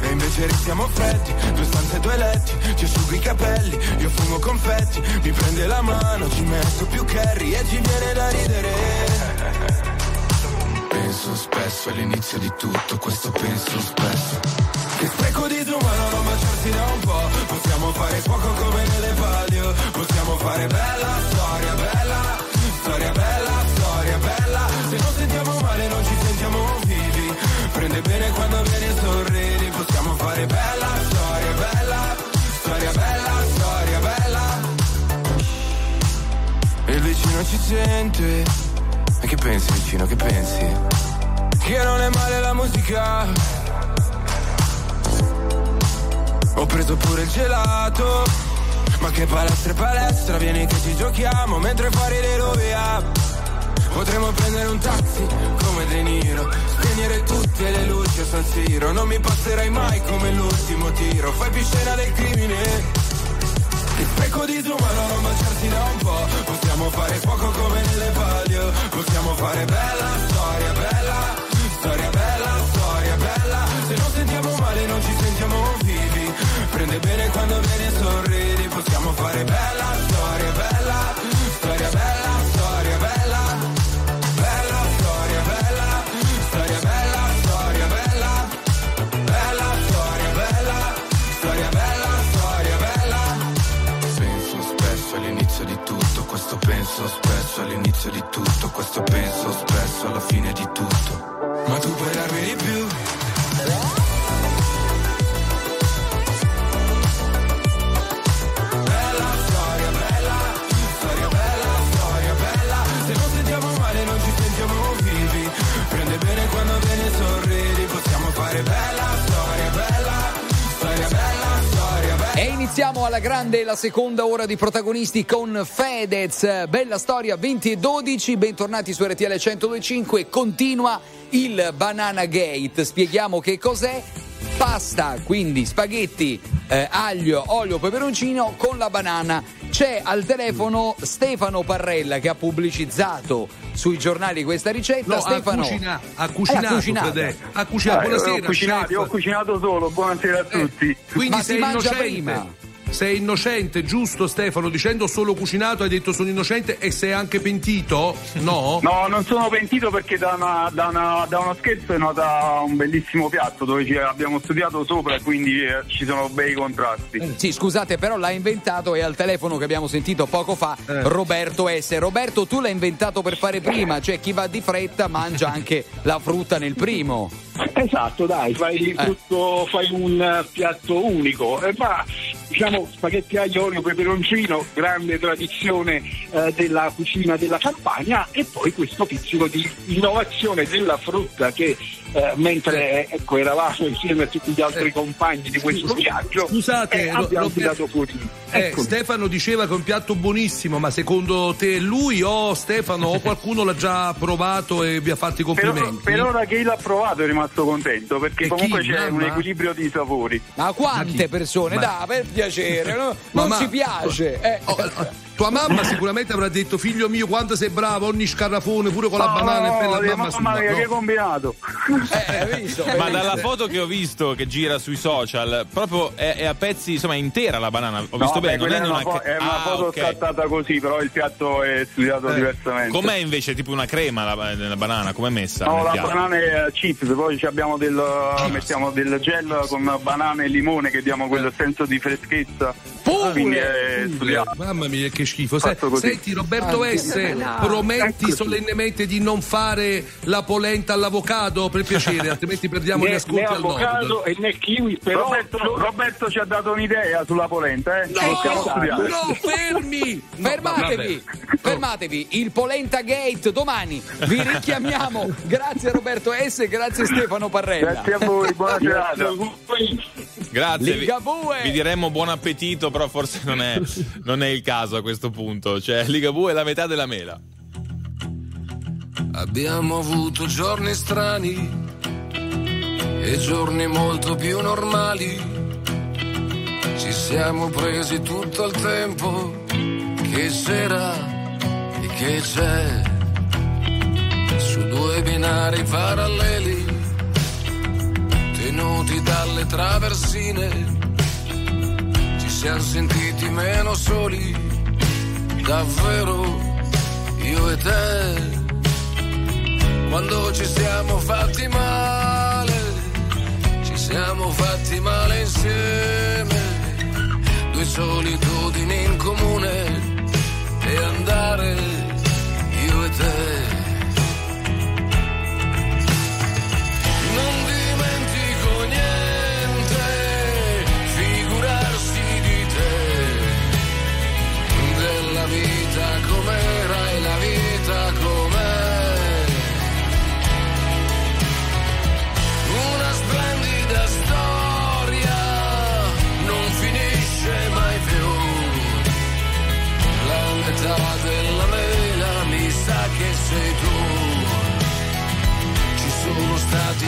[SPEAKER 15] E invece restiamo freddi Due stanze, due letti Ti asciugo i capelli Io fumo confetti Mi prende la mano Ci metto più curry E ci viene da ridere. Penso spesso all'inizio di tutto Questo penso spesso. Che spreco di umano non baciarsi da un po' Possiamo fare fuoco come nelle palio. Possiamo fare bella storia, bella Storia bella, storia bella. Se non sentiamo Prende bene quando vieni e sorridi Possiamo fare bella storia, bella Storia bella, storia bella. E il vicino ci sente. E che pensi vicino, che pensi? Che non è male la musica. Ho preso pure il gelato. Ma che palestra e palestra Vieni che ci giochiamo Mentre fuori le rovia. Potremmo prendere un taxi come De Niro Spegnere tutte le luci a San Siro. Non mi passerai mai come l'ultimo tiro. Fai più scena del crimine. Che spreco di umano non baciarsi da un po' Possiamo fare fuoco come nelle palio. Possiamo fare bella storia, bella Storia bella, storia bella. Se non sentiamo male non ci sentiamo vivi. Prende bene quando vieni e sorridi. Possiamo fare bella storia, spesso all'inizio di tutto, questo penso spesso alla fine di tutto. Ma tu puoi darmi di più.
[SPEAKER 1] Alla grande la seconda ora di protagonisti con Fedez. Bella storia 20 e 12, bentornati su RTL 1025. Continua il Banana Gate. Spieghiamo che cos'è. Pasta, quindi spaghetti, eh, aglio, olio, peperoncino con la banana. C'è al telefono Stefano Parrella che ha pubblicizzato sui giornali questa ricetta.
[SPEAKER 2] No,
[SPEAKER 1] Stefano
[SPEAKER 2] ha, cucina- ha
[SPEAKER 1] Eh,
[SPEAKER 2] cucinato,
[SPEAKER 1] l'ha cucinata.
[SPEAKER 2] Fede. ha cucinato.
[SPEAKER 19] Eh,
[SPEAKER 2] Buonasera,
[SPEAKER 19] ho cucinato, ho cucinato solo, buonasera a tutti.
[SPEAKER 2] Quindi
[SPEAKER 1] Ma si mangia
[SPEAKER 2] innocente.
[SPEAKER 1] prima.
[SPEAKER 2] Sei innocente, giusto Stefano? Dicendo solo cucinato hai detto sono innocente e sei anche pentito? No?
[SPEAKER 19] No, non sono pentito perché da, una- da una- da uno scherzo è nata un bellissimo piatto dove ci abbiamo studiato sopra e quindi eh, ci sono bei contrasti.
[SPEAKER 1] Sì, scusate, però l'ha inventato e al telefono che abbiamo sentito poco fa Roberto S. Roberto, tu l'hai inventato per fare prima, cioè chi va di fretta mangia anche la frutta nel primo.
[SPEAKER 19] Esatto, dai, fai, tutto, fai un eh, piatto unico. Eh, ma diciamo spaghetti aglio, olio, peperoncino, grande tradizione eh, della cucina della Campania e poi questo pizzico di innovazione della frutta che eh, mentre ecco, eravamo insieme a tutti gli altri compagni di questo viaggio
[SPEAKER 2] Scusate,
[SPEAKER 19] eh, abbiamo tirato fuori.
[SPEAKER 2] Eh. Stefano diceva che è un piatto buonissimo, ma secondo te lui o Stefano o qualcuno l'ha già provato e vi ha fatto i
[SPEAKER 19] Per,
[SPEAKER 2] complimenti?
[SPEAKER 19] per ora che l'ha provato è rimasto contento perché
[SPEAKER 2] E
[SPEAKER 19] comunque
[SPEAKER 2] chi?
[SPEAKER 19] c'è un
[SPEAKER 2] Mamma?
[SPEAKER 19] equilibrio di sapori.
[SPEAKER 1] Ma quante persone?
[SPEAKER 2] Ma-
[SPEAKER 1] Dai, per piacere, no?
[SPEAKER 2] Ma-
[SPEAKER 1] non
[SPEAKER 2] ma-
[SPEAKER 1] ci piace. eh.
[SPEAKER 2] Tua mamma sicuramente avrà detto figlio mio quanto sei bravo, ogni scarrafone pure con la
[SPEAKER 19] Oh,
[SPEAKER 2] banana e per la
[SPEAKER 19] eh,
[SPEAKER 2] mamma
[SPEAKER 19] mamma
[SPEAKER 2] sua.
[SPEAKER 19] mia,
[SPEAKER 2] no.
[SPEAKER 19] che combinato!
[SPEAKER 3] Ma dalla foto che ho visto che gira sui social, proprio è, è a pezzi, insomma, è intera la banana. Ho visto
[SPEAKER 19] No,
[SPEAKER 3] bene,
[SPEAKER 19] beh,
[SPEAKER 3] non è una,
[SPEAKER 19] fo- è una
[SPEAKER 3] Ah,
[SPEAKER 19] foto
[SPEAKER 3] ok.
[SPEAKER 19] scattata così, però il piatto è studiato diversamente.
[SPEAKER 3] Com'è invece tipo una crema la, la banana? Com'è messa?
[SPEAKER 19] No, la
[SPEAKER 3] piatto?
[SPEAKER 19] banana è eh, chips, poi ci abbiamo del, mettiamo del gel con banana e limone che diamo quel senso di freschezza. Quindi è studiato.
[SPEAKER 2] Mamma mia, che schifo. Se- senti, Roberto
[SPEAKER 19] Ah,
[SPEAKER 2] S,
[SPEAKER 19] no.
[SPEAKER 2] prometti
[SPEAKER 19] Eccoci.
[SPEAKER 2] solennemente di non fare la polenta all'avocado per piacere, altrimenti perdiamo gli
[SPEAKER 19] Né,
[SPEAKER 2] ascolti
[SPEAKER 19] né
[SPEAKER 2] al
[SPEAKER 19] avocado
[SPEAKER 2] nord.
[SPEAKER 19] e né kiwi, però Roberto, Roberto ci ha dato un'idea sulla polenta, eh?
[SPEAKER 1] No,
[SPEAKER 19] studiando.
[SPEAKER 1] no, fermi! Fermatevi! Fermatevi! Il Polenta Gate domani vi richiamiamo. Grazie Roberto S, grazie Stefano Parrella.
[SPEAKER 19] Grazie a voi, buona serata.
[SPEAKER 3] Grazie, vi, vi diremmo buon appetito, però forse non è, non è il caso a questo punto. Cioè, Ligabue è la metà della mela.
[SPEAKER 20] Abbiamo avuto giorni strani e giorni molto più normali. Ci siamo presi tutto il tempo che c'era e che c'è. Su due binari paralleli, tenuti dalle traversine. Ci siamo sentiti meno soli, davvero, io e te. Quando ci siamo fatti male, ci siamo fatti male insieme. Due solitudini in comune e andare io e te. Non dimentico niente,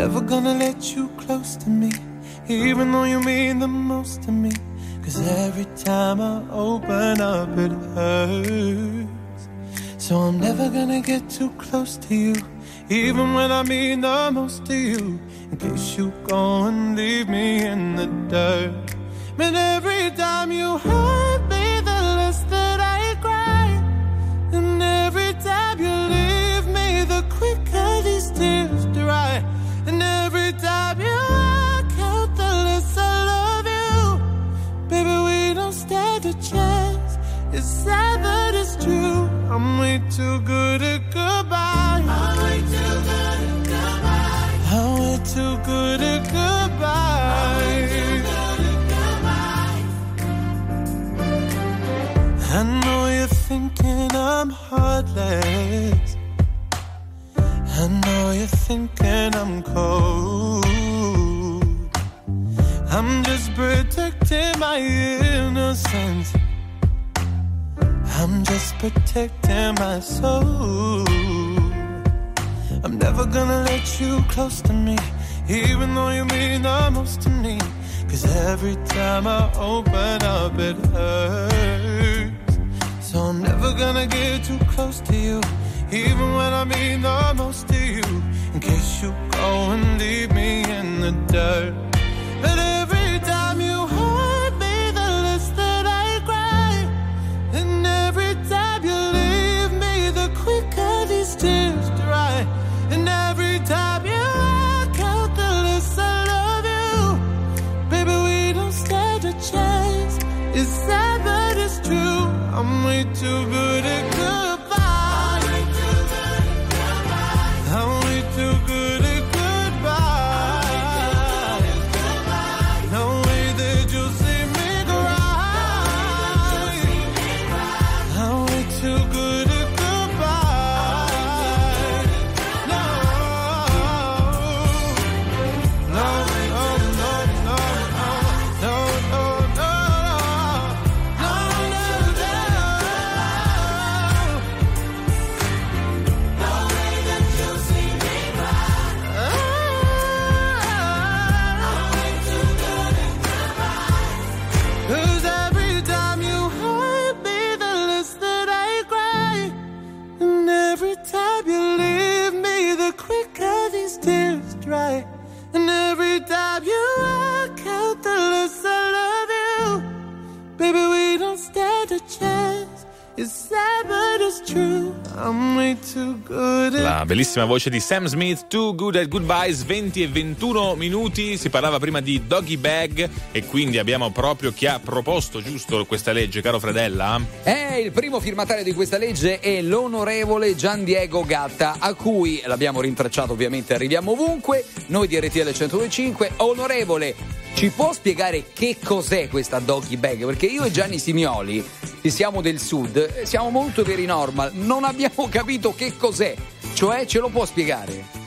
[SPEAKER 21] Never gonna let you close to me, even though you mean the most to me. Cause every time I open up, it hurts. So I'm never gonna get too close to you, even when I mean the most to you. In case you go and leave me in the dirt. But every time you hurt me, the less that I cry. And every time you leave me, the quicker these tears dry. And every time you walk out, the less I love you. Baby, we don't stand a chance. It's sad that it's true. I'm way too good at goodbye. I'm way too good at goodbye. I'm way too good at goodbye. I know you're thinking I'm heartless. I know you're thinking I'm cold. I'm just protecting my innocence. I'm just protecting my soul. I'm never gonna let you close to me, even though you mean the most to me. Cause every time I open up, it hurts. So I'm never gonna get too close to you, even when I mean the most to you in case you go and leave me in the dirt. But every time you hurt me, the less that I cry. And every time you leave me, the quicker these tears dry. And every time you walk out, the less I love you. Baby, we don't stand a chance. It's sad, but it's true. I'm way too good at
[SPEAKER 3] La bellissima voce di Sam Smith, Too Good at Goodbyes, 20 e 21 minuti. Si parlava prima di doggy bag e quindi abbiamo proprio chi ha proposto giusto questa legge, caro Fredella?
[SPEAKER 1] Eh, il primo firmatario di questa legge è l'onorevole Gian Diego Gatta, a cui l'abbiamo rintracciato ovviamente, arriviamo ovunque. Noi di RTL 1025, onorevole, ci può spiegare che cos'è questa doggy bag? Perché io e Gianni Simioli, che siamo del sud, eh, siamo molto veri normal, non abbiamo capito che cos'è. Cioè, ce lo può spiegare?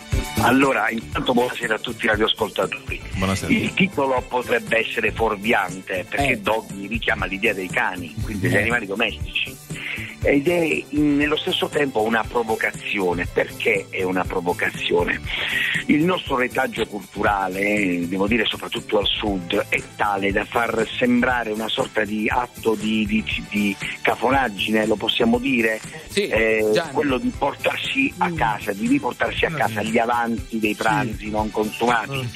[SPEAKER 22] Allora, intanto buonasera a tutti i radioascoltatori.
[SPEAKER 3] Buonasera.
[SPEAKER 22] Il titolo potrebbe essere fuorviante perché doggy richiama l'idea dei cani, quindi degli
[SPEAKER 1] Eh.
[SPEAKER 22] animali domestici. Ed è in- nello stesso tempo una provocazione. Perché è una provocazione? Il nostro retaggio culturale, eh, devo dire soprattutto al sud, è tale da far sembrare una sorta di atto di, di- di cafonaggine, lo possiamo dire? Eh, quello di portarsi a casa, di riportarsi a casa gli avanzi dei pranzi non consumati.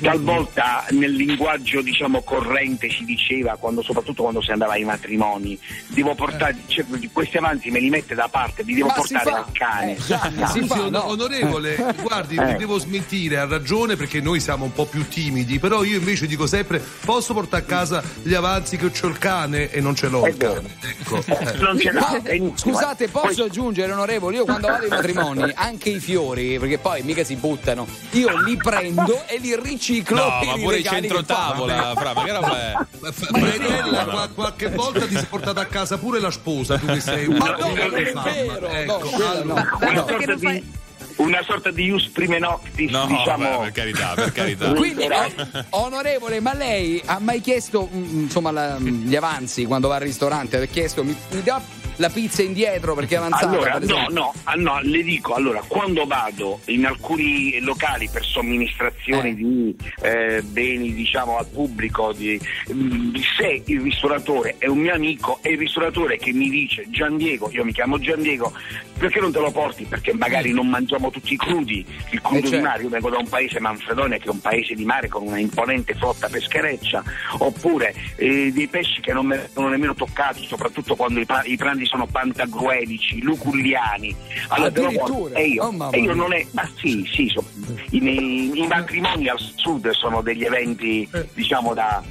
[SPEAKER 22] Talvolta nel linguaggio diciamo corrente si diceva, quando- soprattutto quando si andava ai matrimoni, devo portare cioè, questi avanzi me li mette da parte, li devo
[SPEAKER 2] Ma si
[SPEAKER 22] portare al cane.
[SPEAKER 2] Ah, sì, sì, on- Onorevole, guardi,
[SPEAKER 22] Eh.
[SPEAKER 2] devo smentire, ha ragione perché noi siamo un po' più timidi, però io invece dico sempre posso portare a casa gli avanzi che ho il cane e non ce l'ho il cane. Ecco. eh.
[SPEAKER 1] Ma, scusate, posso aggiungere, onorevole? Io quando vado ai matrimoni, anche i fiori, perché poi mica si buttano, io li prendo e li riciclo.
[SPEAKER 3] No, ma pure il centro tavola, fra, ma che roba è?
[SPEAKER 2] Fredella, qua- qualche volta ti sei portata a casa pure la sposa, tu che sei un
[SPEAKER 22] Ma no, non è vero,
[SPEAKER 2] Ecco,
[SPEAKER 22] no,
[SPEAKER 2] allora-
[SPEAKER 22] Una sorta di, una sorta di ius prime noctis,
[SPEAKER 3] No,
[SPEAKER 22] diciamo.
[SPEAKER 3] vabbè, per carità, per carità.
[SPEAKER 1] Quindi, o- onorevole, ma lei ha mai chiesto mm, insomma la- gli avanzi quando va al ristorante? Ha chiesto mi, mi dà la pizza indietro perché è avanzata?
[SPEAKER 22] Allora,
[SPEAKER 1] per
[SPEAKER 22] no, no, ah, no, le dico, allora, quando vado in alcuni locali per somministrazioni di eh, beni, diciamo, al pubblico, di- mm, se il ristoratore è un mio amico e il ristoratore che mi dice Gian Diego, io mi chiamo Gian Diego, perché non te lo porti? Perché magari non mangiamo tutti i crudi, il crudo
[SPEAKER 1] Eh, certo.
[SPEAKER 22] di mare, io vengo da un paese Manfredonia che è un paese di mare con una imponente flotta peschereccia, oppure eh, dei pesci che non vengono nemmeno toccati, soprattutto quando i, i pranzi sono pantagruelici, luculliani. Allora.
[SPEAKER 1] Addirittura?
[SPEAKER 22] E io,
[SPEAKER 1] Oh,
[SPEAKER 22] e io non è, ma sì, sì, so- i, i- i matrimoni al sud sono degli eventi, diciamo, da,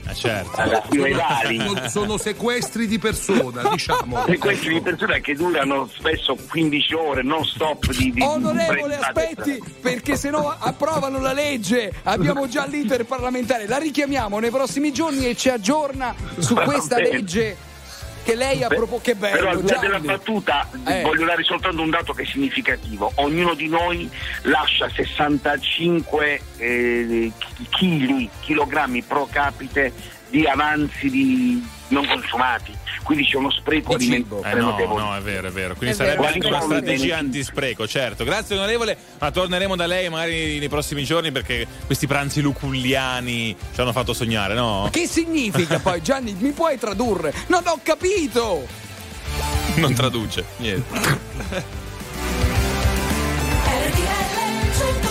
[SPEAKER 22] da più legali.
[SPEAKER 2] Sono, sono sequestri di persona, diciamo.
[SPEAKER 22] E questi di persone che durano spesso 15 ore non stop di, di
[SPEAKER 1] Onorevole,
[SPEAKER 22] di-
[SPEAKER 1] aspetti, perché se no approvano la legge. Abbiamo già l'iter parlamentare. La richiamiamo nei prossimi giorni e ci aggiorna su questa legge che lei ha proposto. Che bello,
[SPEAKER 22] Però al di là della battuta
[SPEAKER 1] Eh.
[SPEAKER 22] voglio dare soltanto un dato che è significativo. Ognuno di noi lascia 65 eh, chili, chilogrammi pro capite di avanzi di non consumati. Quindi c'è uno spreco
[SPEAKER 3] Eh
[SPEAKER 22] alimentare
[SPEAKER 3] no,
[SPEAKER 22] notevole.
[SPEAKER 3] no, è vero, è vero. Quindi
[SPEAKER 22] È vero.
[SPEAKER 3] sarebbe anche
[SPEAKER 22] Quali
[SPEAKER 3] una strategia antispreco, certo. Grazie onorevole, ma torneremo da lei magari nei prossimi giorni perché questi pranzi luculliani ci hanno fatto sognare, no?
[SPEAKER 1] Che significa poi, Gianni? Mi puoi tradurre? Non ho capito!
[SPEAKER 3] Non traduce, niente.
[SPEAKER 7] RTL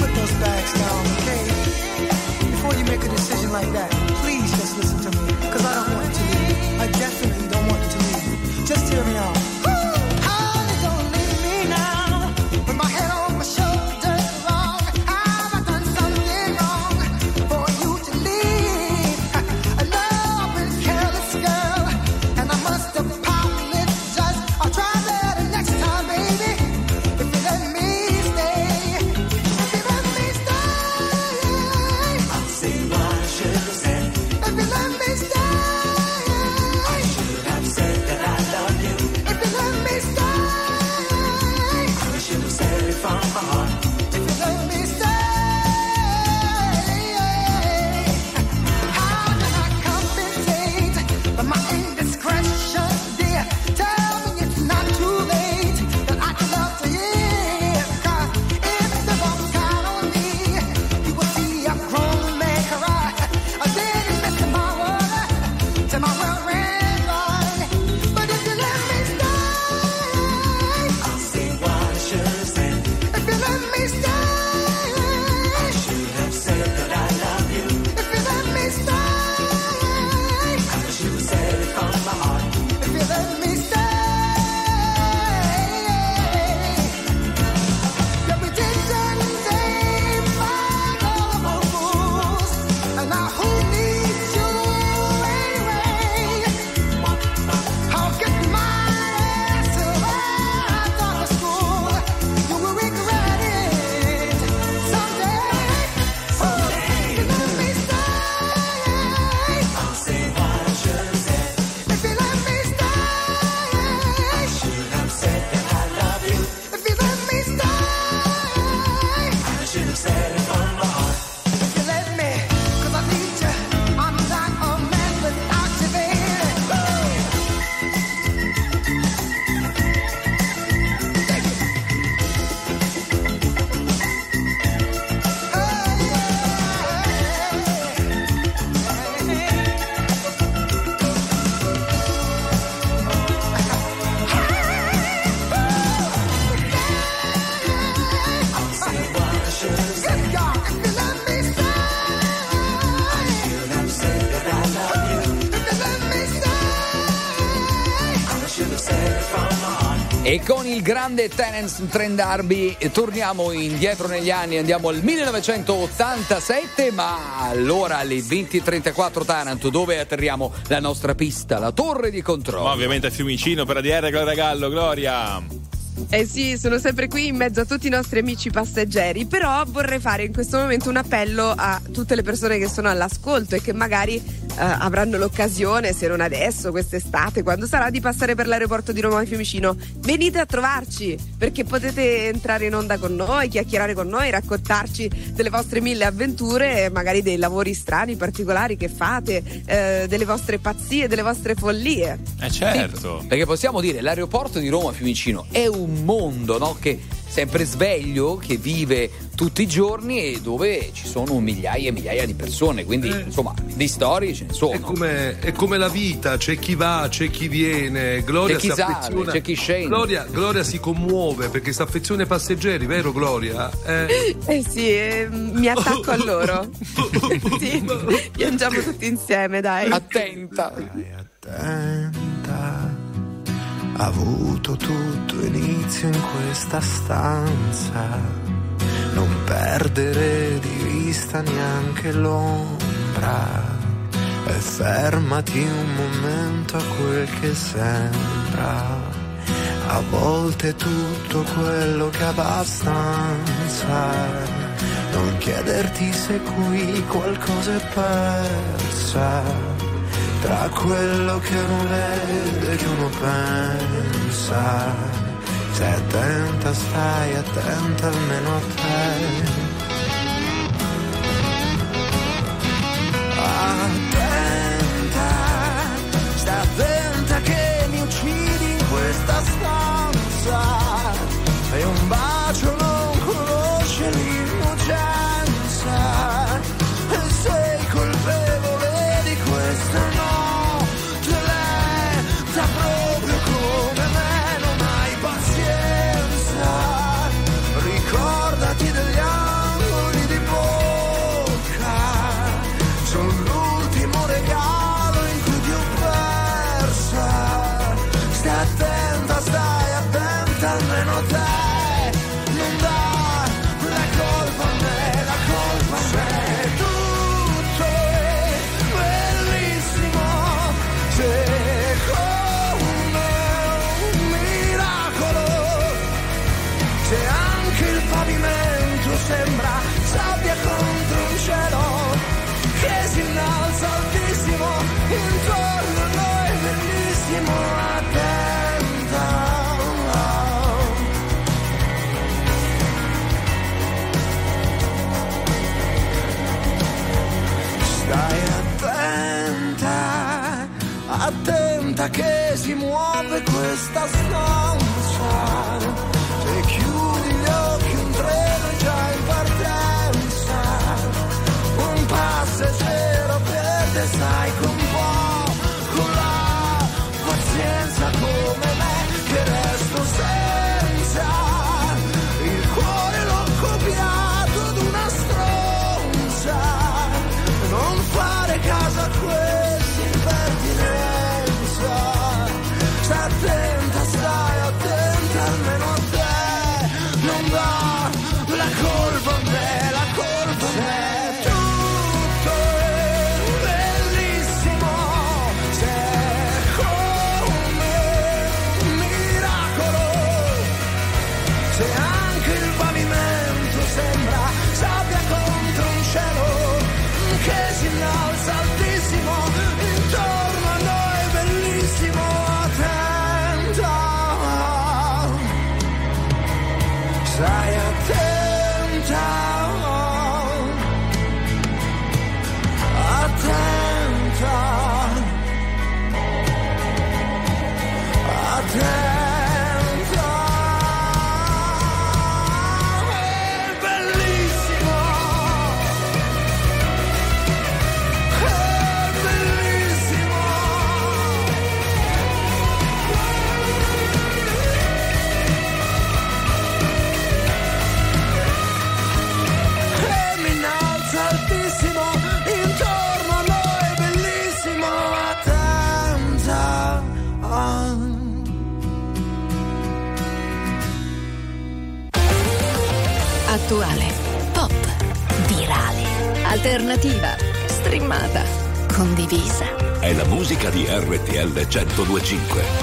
[SPEAKER 8] put those bags down, okay? Before you make a decision like that, please just listen to me, because I don't want you to leave. I definitely don't want you to leave. Just hear me out.
[SPEAKER 1] Il grande Tenance Trend Derby eh, torniamo indietro negli anni, andiamo al 1987, ma allora alle 20.34 Taranto, dove atterriamo la nostra pista, la torre di controllo.
[SPEAKER 3] Ma ovviamente a Fiumicino per ADR Gloria Gallo, Gloria.
[SPEAKER 4] Eh sì, sono sempre qui in mezzo a tutti i nostri amici passeggeri, però vorrei fare in questo momento un appello a tutte le persone che sono all'ascolto e che magari avranno l'occasione, se non adesso, quest'estate, quando sarà, di passare per l'aeroporto di Roma Fiumicino. Venite a trovarci perché potete entrare in onda con noi, chiacchierare con noi, raccontarci delle vostre mille avventure, magari dei lavori strani, particolari che fate, eh, delle vostre pazzie, delle vostre follie.
[SPEAKER 3] Eh certo.
[SPEAKER 1] Perché possiamo dire, l'aeroporto di Roma Fiumicino è un mondo no, che sempre sveglio, che vive tutti i giorni e dove ci sono migliaia e migliaia di persone, quindi insomma di storie ce ne sono.
[SPEAKER 2] È come, è come la vita, c'è chi va, c'è chi viene, Gloria
[SPEAKER 1] C'è chi
[SPEAKER 2] si
[SPEAKER 1] sale,
[SPEAKER 2] affeziona.
[SPEAKER 1] c'è chi scende.
[SPEAKER 2] Gloria, Gloria si commuove perché si affeziona ai passeggeri, vero Gloria? Eh,
[SPEAKER 4] Eh sì, eh, mi attacco a loro. sì, piangiamo tutti insieme, dai.
[SPEAKER 1] Attenta.
[SPEAKER 23] attenta. Ha avuto tutto inizio in questa stanza. Non perdere di vista neanche l'ombra. E fermati un momento a quel che sembra. A volte tutto quello che abbastanza. Non chiederti se qui qualcosa è persa tra quello che uno vede e che uno pensa. Stai attenta, stai attenta almeno a te. Attenta, stai attenta che mi uccidi in questa stanza. Muove questa stanza.
[SPEAKER 7] 1025.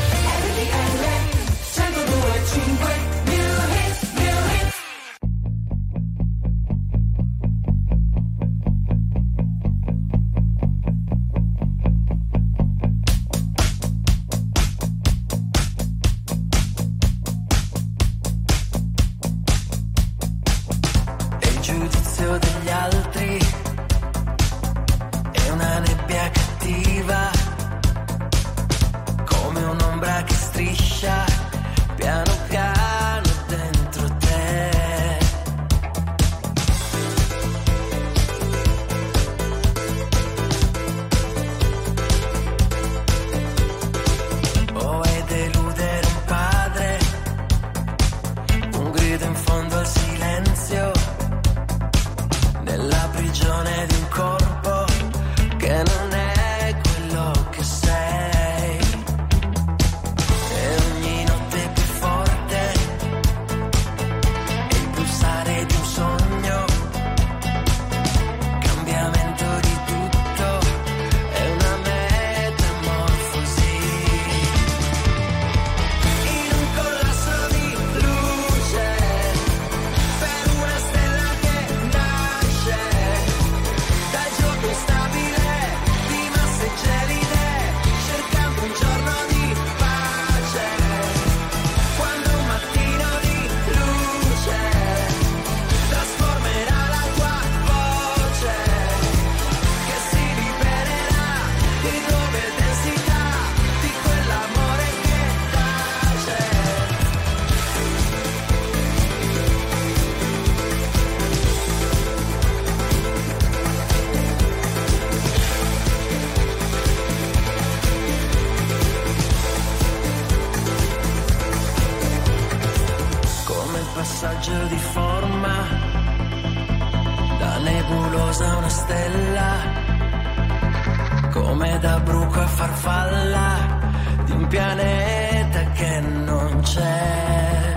[SPEAKER 5] Non c'è,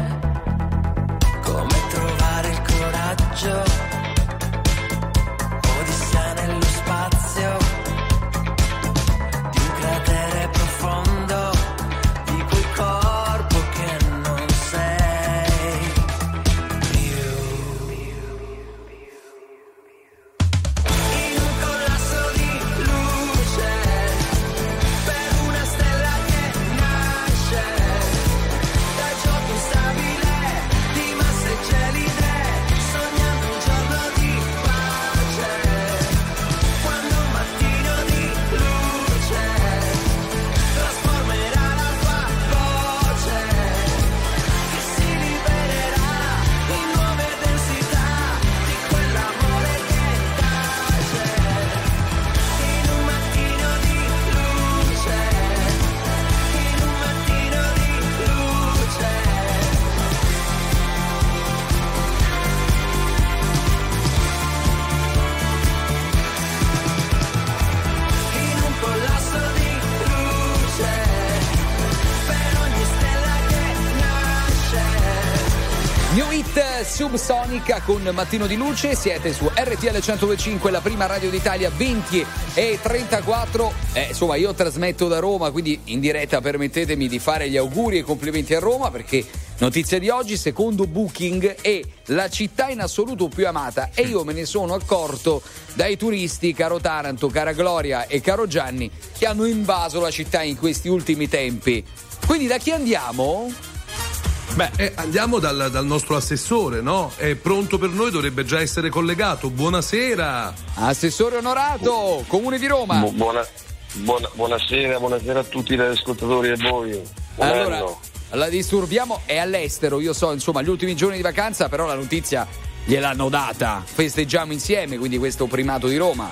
[SPEAKER 5] come trovare il coraggio,
[SPEAKER 1] Subsonica con Mattino di Luce, siete su RTL 125, la prima radio d'Italia 20 e 34. Eh, insomma, io trasmetto da Roma, quindi in diretta permettetemi di fare gli auguri e complimenti a Roma perché notizia di oggi, secondo Booking, è la città in assoluto più amata e io me ne sono accorto dai turisti, caro Taranto, cara Gloria e caro Gianni, che hanno invaso la città in questi ultimi tempi. Quindi da chi andiamo?
[SPEAKER 2] Beh, eh, andiamo dal, dal nostro assessore, no? È pronto per noi, dovrebbe già essere collegato. Buonasera.
[SPEAKER 1] Assessore onorato, Comune di Roma.
[SPEAKER 24] Bu- buona- buona- buonasera, buonasera a tutti gli ascoltatori e a voi. Buon
[SPEAKER 1] Allora,
[SPEAKER 24] anno.
[SPEAKER 1] la disturbiamo, è all'estero, io so, insomma, gli ultimi giorni di vacanza, però la notizia gliel'hanno data. Festeggiamo insieme, quindi questo primato di Roma.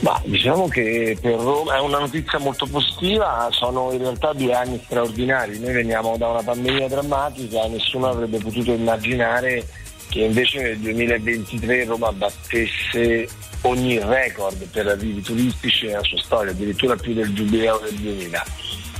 [SPEAKER 24] Ma diciamo che per Roma è una notizia molto positiva, sono in realtà due anni straordinari. Noi veniamo da una pandemia drammatica, nessuno avrebbe potuto immaginare che invece nel 2023 Roma battesse ogni record per arrivi turistici nella sua storia, addirittura più del giubileo del 2000.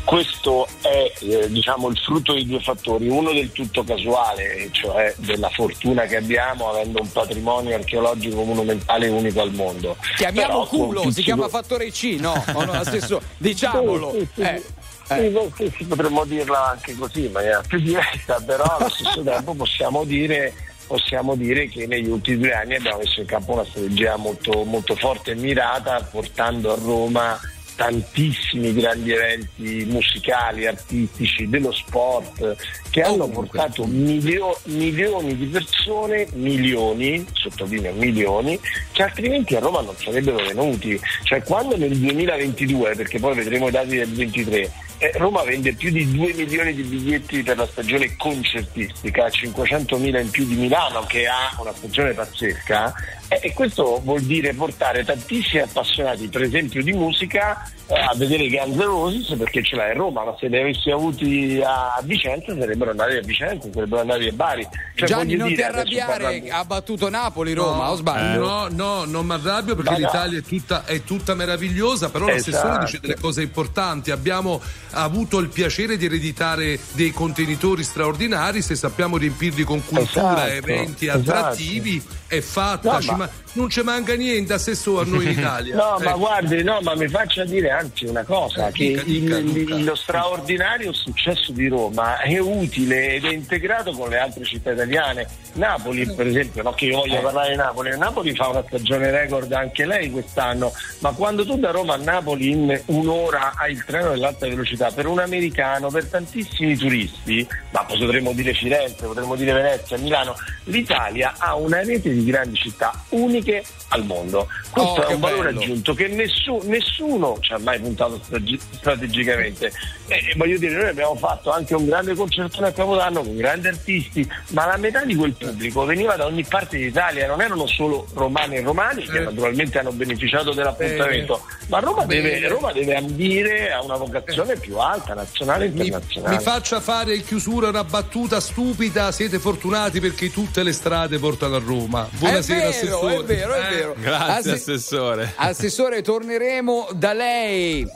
[SPEAKER 24] Questo è eh, diciamo, il frutto di due fattori, uno del tutto casuale, cioè della fortuna che abbiamo avendo un patrimonio archeologico monumentale unico al mondo.
[SPEAKER 1] Chiamiamo
[SPEAKER 24] Però,
[SPEAKER 1] culo, si
[SPEAKER 24] i
[SPEAKER 1] chiama fattore C, no? No, lo stesso, diciamolo.
[SPEAKER 24] Sì, sì, sì.
[SPEAKER 1] Eh,
[SPEAKER 24] no, sì, sì, potremmo dirla anche così in maniera più diretta, però allo stesso tempo possiamo dire, possiamo dire che negli ultimi due anni abbiamo messo in campo una strategia molto, molto forte e mirata, portando a Roma tantissimi grandi eventi musicali, artistici, dello sport, che hanno portato milio- milioni di persone, milioni, sottolineo milioni, che altrimenti a Roma non sarebbero venuti. Cioè quando nel 2022, perché poi vedremo i dati del 23, eh, Roma vende più di 2 milioni di biglietti per la stagione concertistica, 500 mila in più di Milano che ha una stagione pazzesca e questo vuol dire portare tantissimi appassionati per esempio di musica eh, a vedere Guns N' Roses perché ce l'hai a Roma, ma se li avessi avuti a Vicenza sarebbero andati a Vicenza, sarebbero andati a Bari. Cioè,
[SPEAKER 1] Gianni, non ti
[SPEAKER 24] dire, adesso
[SPEAKER 1] arrabbiare, ha battuto Napoli, Roma, o sbaglio?
[SPEAKER 2] No, no, non mi arrabbio perché
[SPEAKER 24] Ma no.
[SPEAKER 2] l'Italia è tutta, è tutta meravigliosa, però l'assessore
[SPEAKER 24] Esatto.
[SPEAKER 2] dice delle cose importanti. Abbiamo avuto il piacere di ereditare dei contenitori straordinari, se sappiamo riempirli con cultura,
[SPEAKER 24] Esatto,
[SPEAKER 2] eventi
[SPEAKER 24] esatto.
[SPEAKER 2] attrattivi, è fatta.
[SPEAKER 24] No, ma-
[SPEAKER 2] non ci manca niente, assessore, a noi in Italia.
[SPEAKER 24] No, ma
[SPEAKER 2] Ecco.
[SPEAKER 24] guardi, no, ma mi faccia dire anzi una cosa,
[SPEAKER 2] Eh,
[SPEAKER 24] che
[SPEAKER 2] dica, dica,
[SPEAKER 24] il-
[SPEAKER 2] Luca.
[SPEAKER 24] lo straordinario successo di Roma è utile ed è integrato con le altre città italiane. Napoli, per esempio, no, che io voglio parlare di Napoli, Napoli fa una stagione record anche lei quest'anno, ma quando tu da Roma a Napoli in un'ora hai il treno dell'alta velocità, per un americano, per tantissimi turisti, ma potremmo dire Firenze, potremmo dire Venezia, Milano, l'Italia ha una rete di grandi città uniche al mondo. Questo
[SPEAKER 1] Oh,
[SPEAKER 24] è un valore
[SPEAKER 1] bello.
[SPEAKER 24] aggiunto che nessu- nessuno ci ha mai puntato strate- strategicamente. E, e voglio dire, noi abbiamo fatto anche un grande concertone a Capodanno con grandi artisti, ma la metà di quel pubblico veniva da ogni parte d'Italia, non erano solo romani e romani che naturalmente hanno beneficiato dell'appuntamento, ma Roma deve. Roma deve ambire a una vocazione più alta, nazionale e
[SPEAKER 2] Mi,
[SPEAKER 24] internazionale.
[SPEAKER 2] mi faccia fare in chiusura una battuta stupida. Siete fortunati perché tutte le strade portano a Roma. Buonasera,
[SPEAKER 1] è vero,
[SPEAKER 2] assessore.
[SPEAKER 1] è vero, è
[SPEAKER 2] Eh,
[SPEAKER 1] vero.
[SPEAKER 3] Grazie,
[SPEAKER 1] Assi-
[SPEAKER 3] assessore.
[SPEAKER 1] Assessore, torneremo da lei.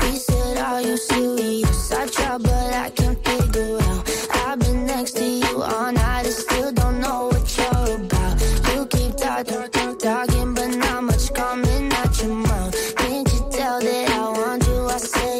[SPEAKER 25] We said, Are you serious? I try, but I can't figure out. I've been next to you all night and still don't know what you're about. You keep talking, talking, talking, but not much coming out your mouth. Can't you tell that I want you? I say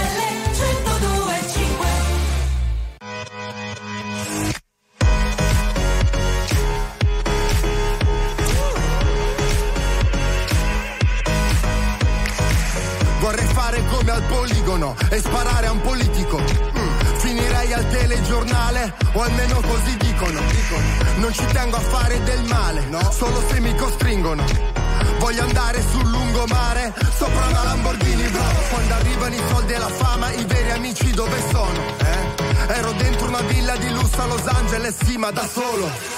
[SPEAKER 26] Solo.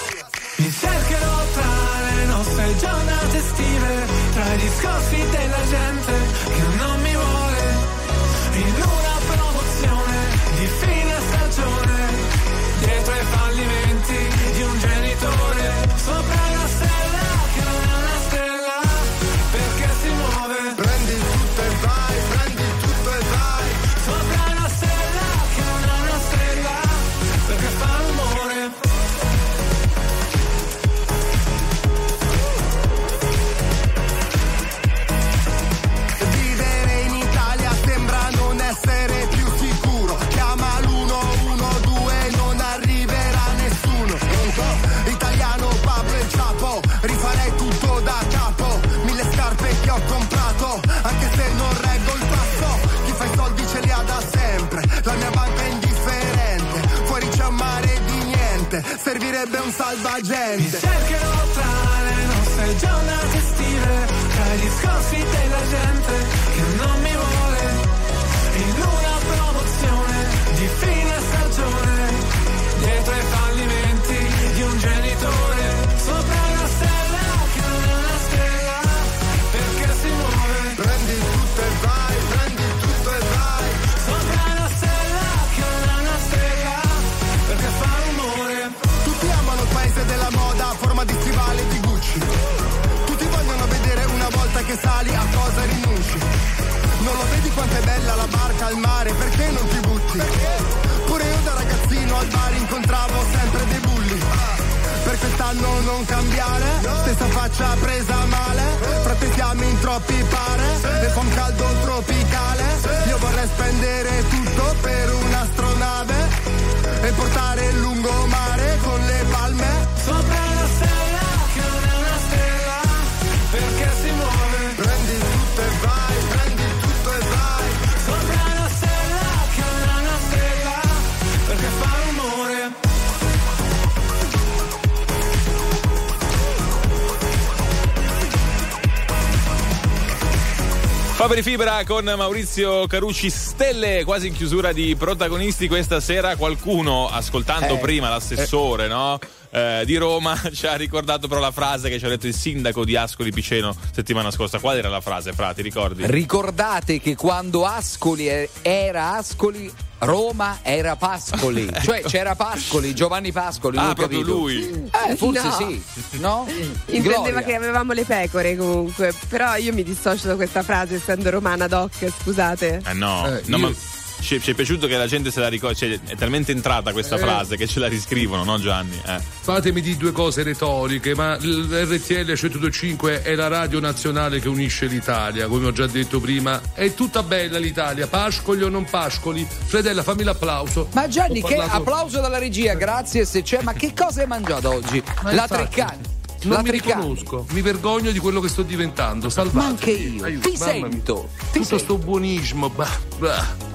[SPEAKER 26] Con
[SPEAKER 3] Maurizio Carucci, stelle quasi in chiusura di protagonisti questa sera. Qualcuno, ascoltando
[SPEAKER 1] Eh,
[SPEAKER 3] prima l'assessore no? Eh, di Roma, ci ha ricordato però la frase che ci ha detto il sindaco di Ascoli Piceno settimana scorsa. Qual era la frase, Fra? Ti ricordi?
[SPEAKER 1] Ricordate che quando Ascoli era Ascoli, Roma era Pascoli. Cioè c'era Pascoli, Giovanni Pascoli.
[SPEAKER 3] Ah, proprio
[SPEAKER 1] capito.
[SPEAKER 3] lui.
[SPEAKER 1] Eh, forse
[SPEAKER 4] No.
[SPEAKER 1] sì. No?
[SPEAKER 4] Intendeva
[SPEAKER 1] Gloria.
[SPEAKER 4] che avevamo le pecore comunque, però io mi dissocio da questa frase essendo romana doc, scusate.
[SPEAKER 3] Eh no,
[SPEAKER 2] Eh,
[SPEAKER 3] no
[SPEAKER 2] io-
[SPEAKER 3] ma ci, ci è piaciuto che la gente se la ricorda. Cioè, è talmente entrata questa
[SPEAKER 2] Eh.
[SPEAKER 3] frase che ce la riscrivono, no Gianni? Eh.
[SPEAKER 2] Fatemi di due cose retoriche, ma l- RTL 1025 è la radio nazionale che unisce l'Italia, come ho già detto prima. È tutta bella l'Italia, pascoli o non pascoli. Fredella, fammi l'applauso.
[SPEAKER 1] Ma Gianni,
[SPEAKER 2] Ho
[SPEAKER 1] che
[SPEAKER 2] parlato-
[SPEAKER 1] applauso dalla regia, grazie se c'è. Ma che cosa hai mangiato oggi?
[SPEAKER 2] Ma
[SPEAKER 1] La
[SPEAKER 2] infatti,
[SPEAKER 1] Treccani.
[SPEAKER 2] Non mi riconosco, mi vergogno di quello che sto diventando. Salvatemi.
[SPEAKER 1] Ma anche io,
[SPEAKER 2] Aiuto,
[SPEAKER 1] ti sento, ti
[SPEAKER 2] Tutto sto buonismo, bah, bah.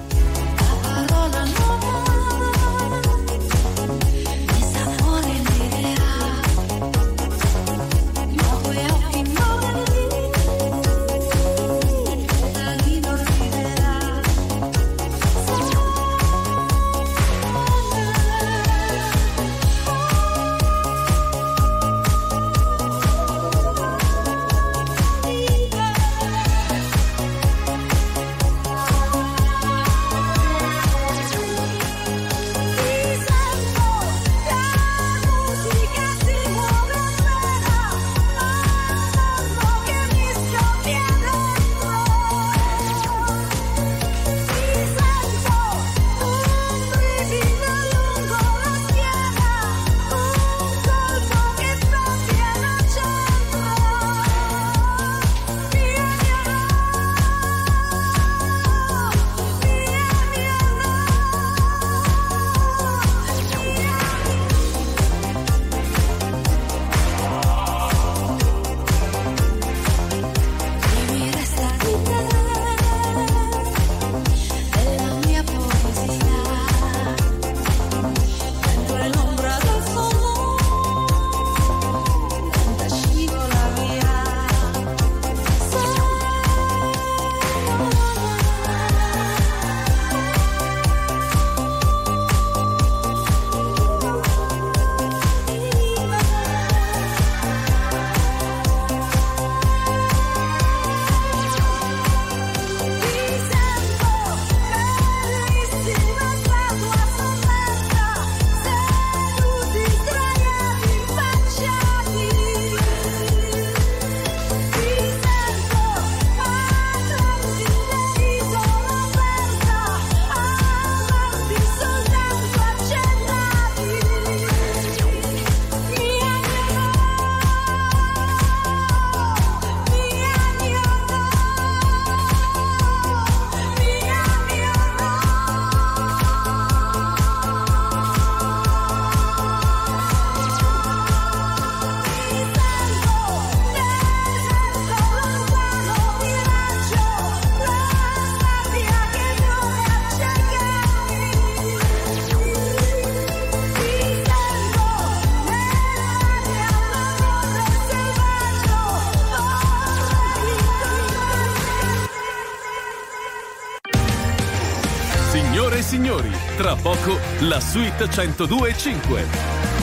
[SPEAKER 27] La suite 102.5.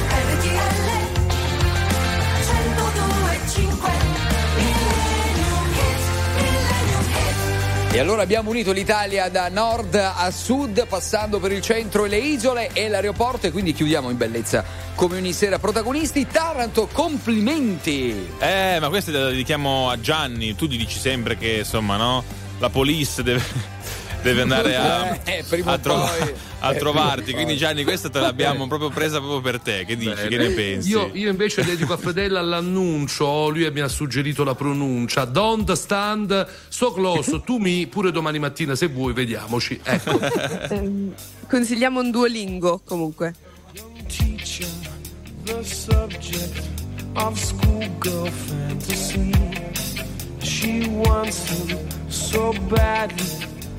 [SPEAKER 11] RTL 102.5 Millennium Hit, Millennium Hit.
[SPEAKER 1] E allora abbiamo unito l'Italia da nord a sud, passando per il centro e le isole e l'aeroporto e quindi chiudiamo in bellezza come ogni sera protagonisti. Taranto, complimenti!
[SPEAKER 3] Eh, ma questo lo dedichiamo a Gianni. Tu gli dici sempre che, insomma, no? La police deve, deve andare a,
[SPEAKER 1] Eh, prima
[SPEAKER 3] a
[SPEAKER 1] o
[SPEAKER 3] trova-
[SPEAKER 1] poi.
[SPEAKER 3] a
[SPEAKER 1] Eh,
[SPEAKER 3] trovarti. Quindi. Gianni, questa te l'abbiamo proprio presa proprio per te. Che dici? Che ne pensi?
[SPEAKER 2] Io, io invece dedico a Fedella l'annuncio, lui mi ha suggerito la pronuncia. Don't stand so close to me, pure domani mattina se vuoi, vediamoci. Ecco.
[SPEAKER 4] Ehm, consigliamo un duolingo comunque.
[SPEAKER 21] teacher, the subject of schoolgirl fantasy. She wants him so badly,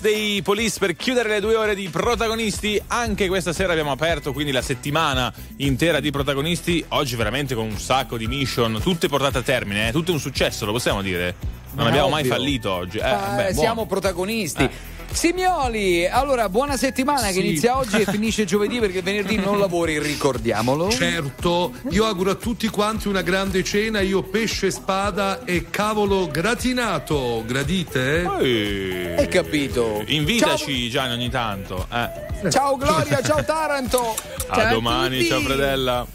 [SPEAKER 3] Hit dei Police per chiudere le due ore di protagonisti. Anche questa sera abbiamo aperto quindi la settimana intera di protagonisti. Oggi veramente con un sacco di mission, tutte portate a termine, eh? tutto un successo, lo possiamo dire. Non
[SPEAKER 1] Ma
[SPEAKER 3] abbiamo mai
[SPEAKER 1] ovvio.
[SPEAKER 3] fallito oggi. Eh,
[SPEAKER 1] Ah,
[SPEAKER 3] beh,
[SPEAKER 1] siamo protagonisti. Simioli, allora buona settimana che
[SPEAKER 2] Sì.
[SPEAKER 1] inizia oggi e finisce giovedì perché venerdì non lavori, ricordiamolo.
[SPEAKER 2] Certo, io auguro a tutti quanti una grande cena, io pesce spada e cavolo gratinato. Gradite?
[SPEAKER 3] Eh,
[SPEAKER 1] Hai capito?
[SPEAKER 3] Invitaci Gianni ogni tanto. eh.
[SPEAKER 1] Ciao Gloria, ciao Taranto.
[SPEAKER 3] A domani, ciao Fredella.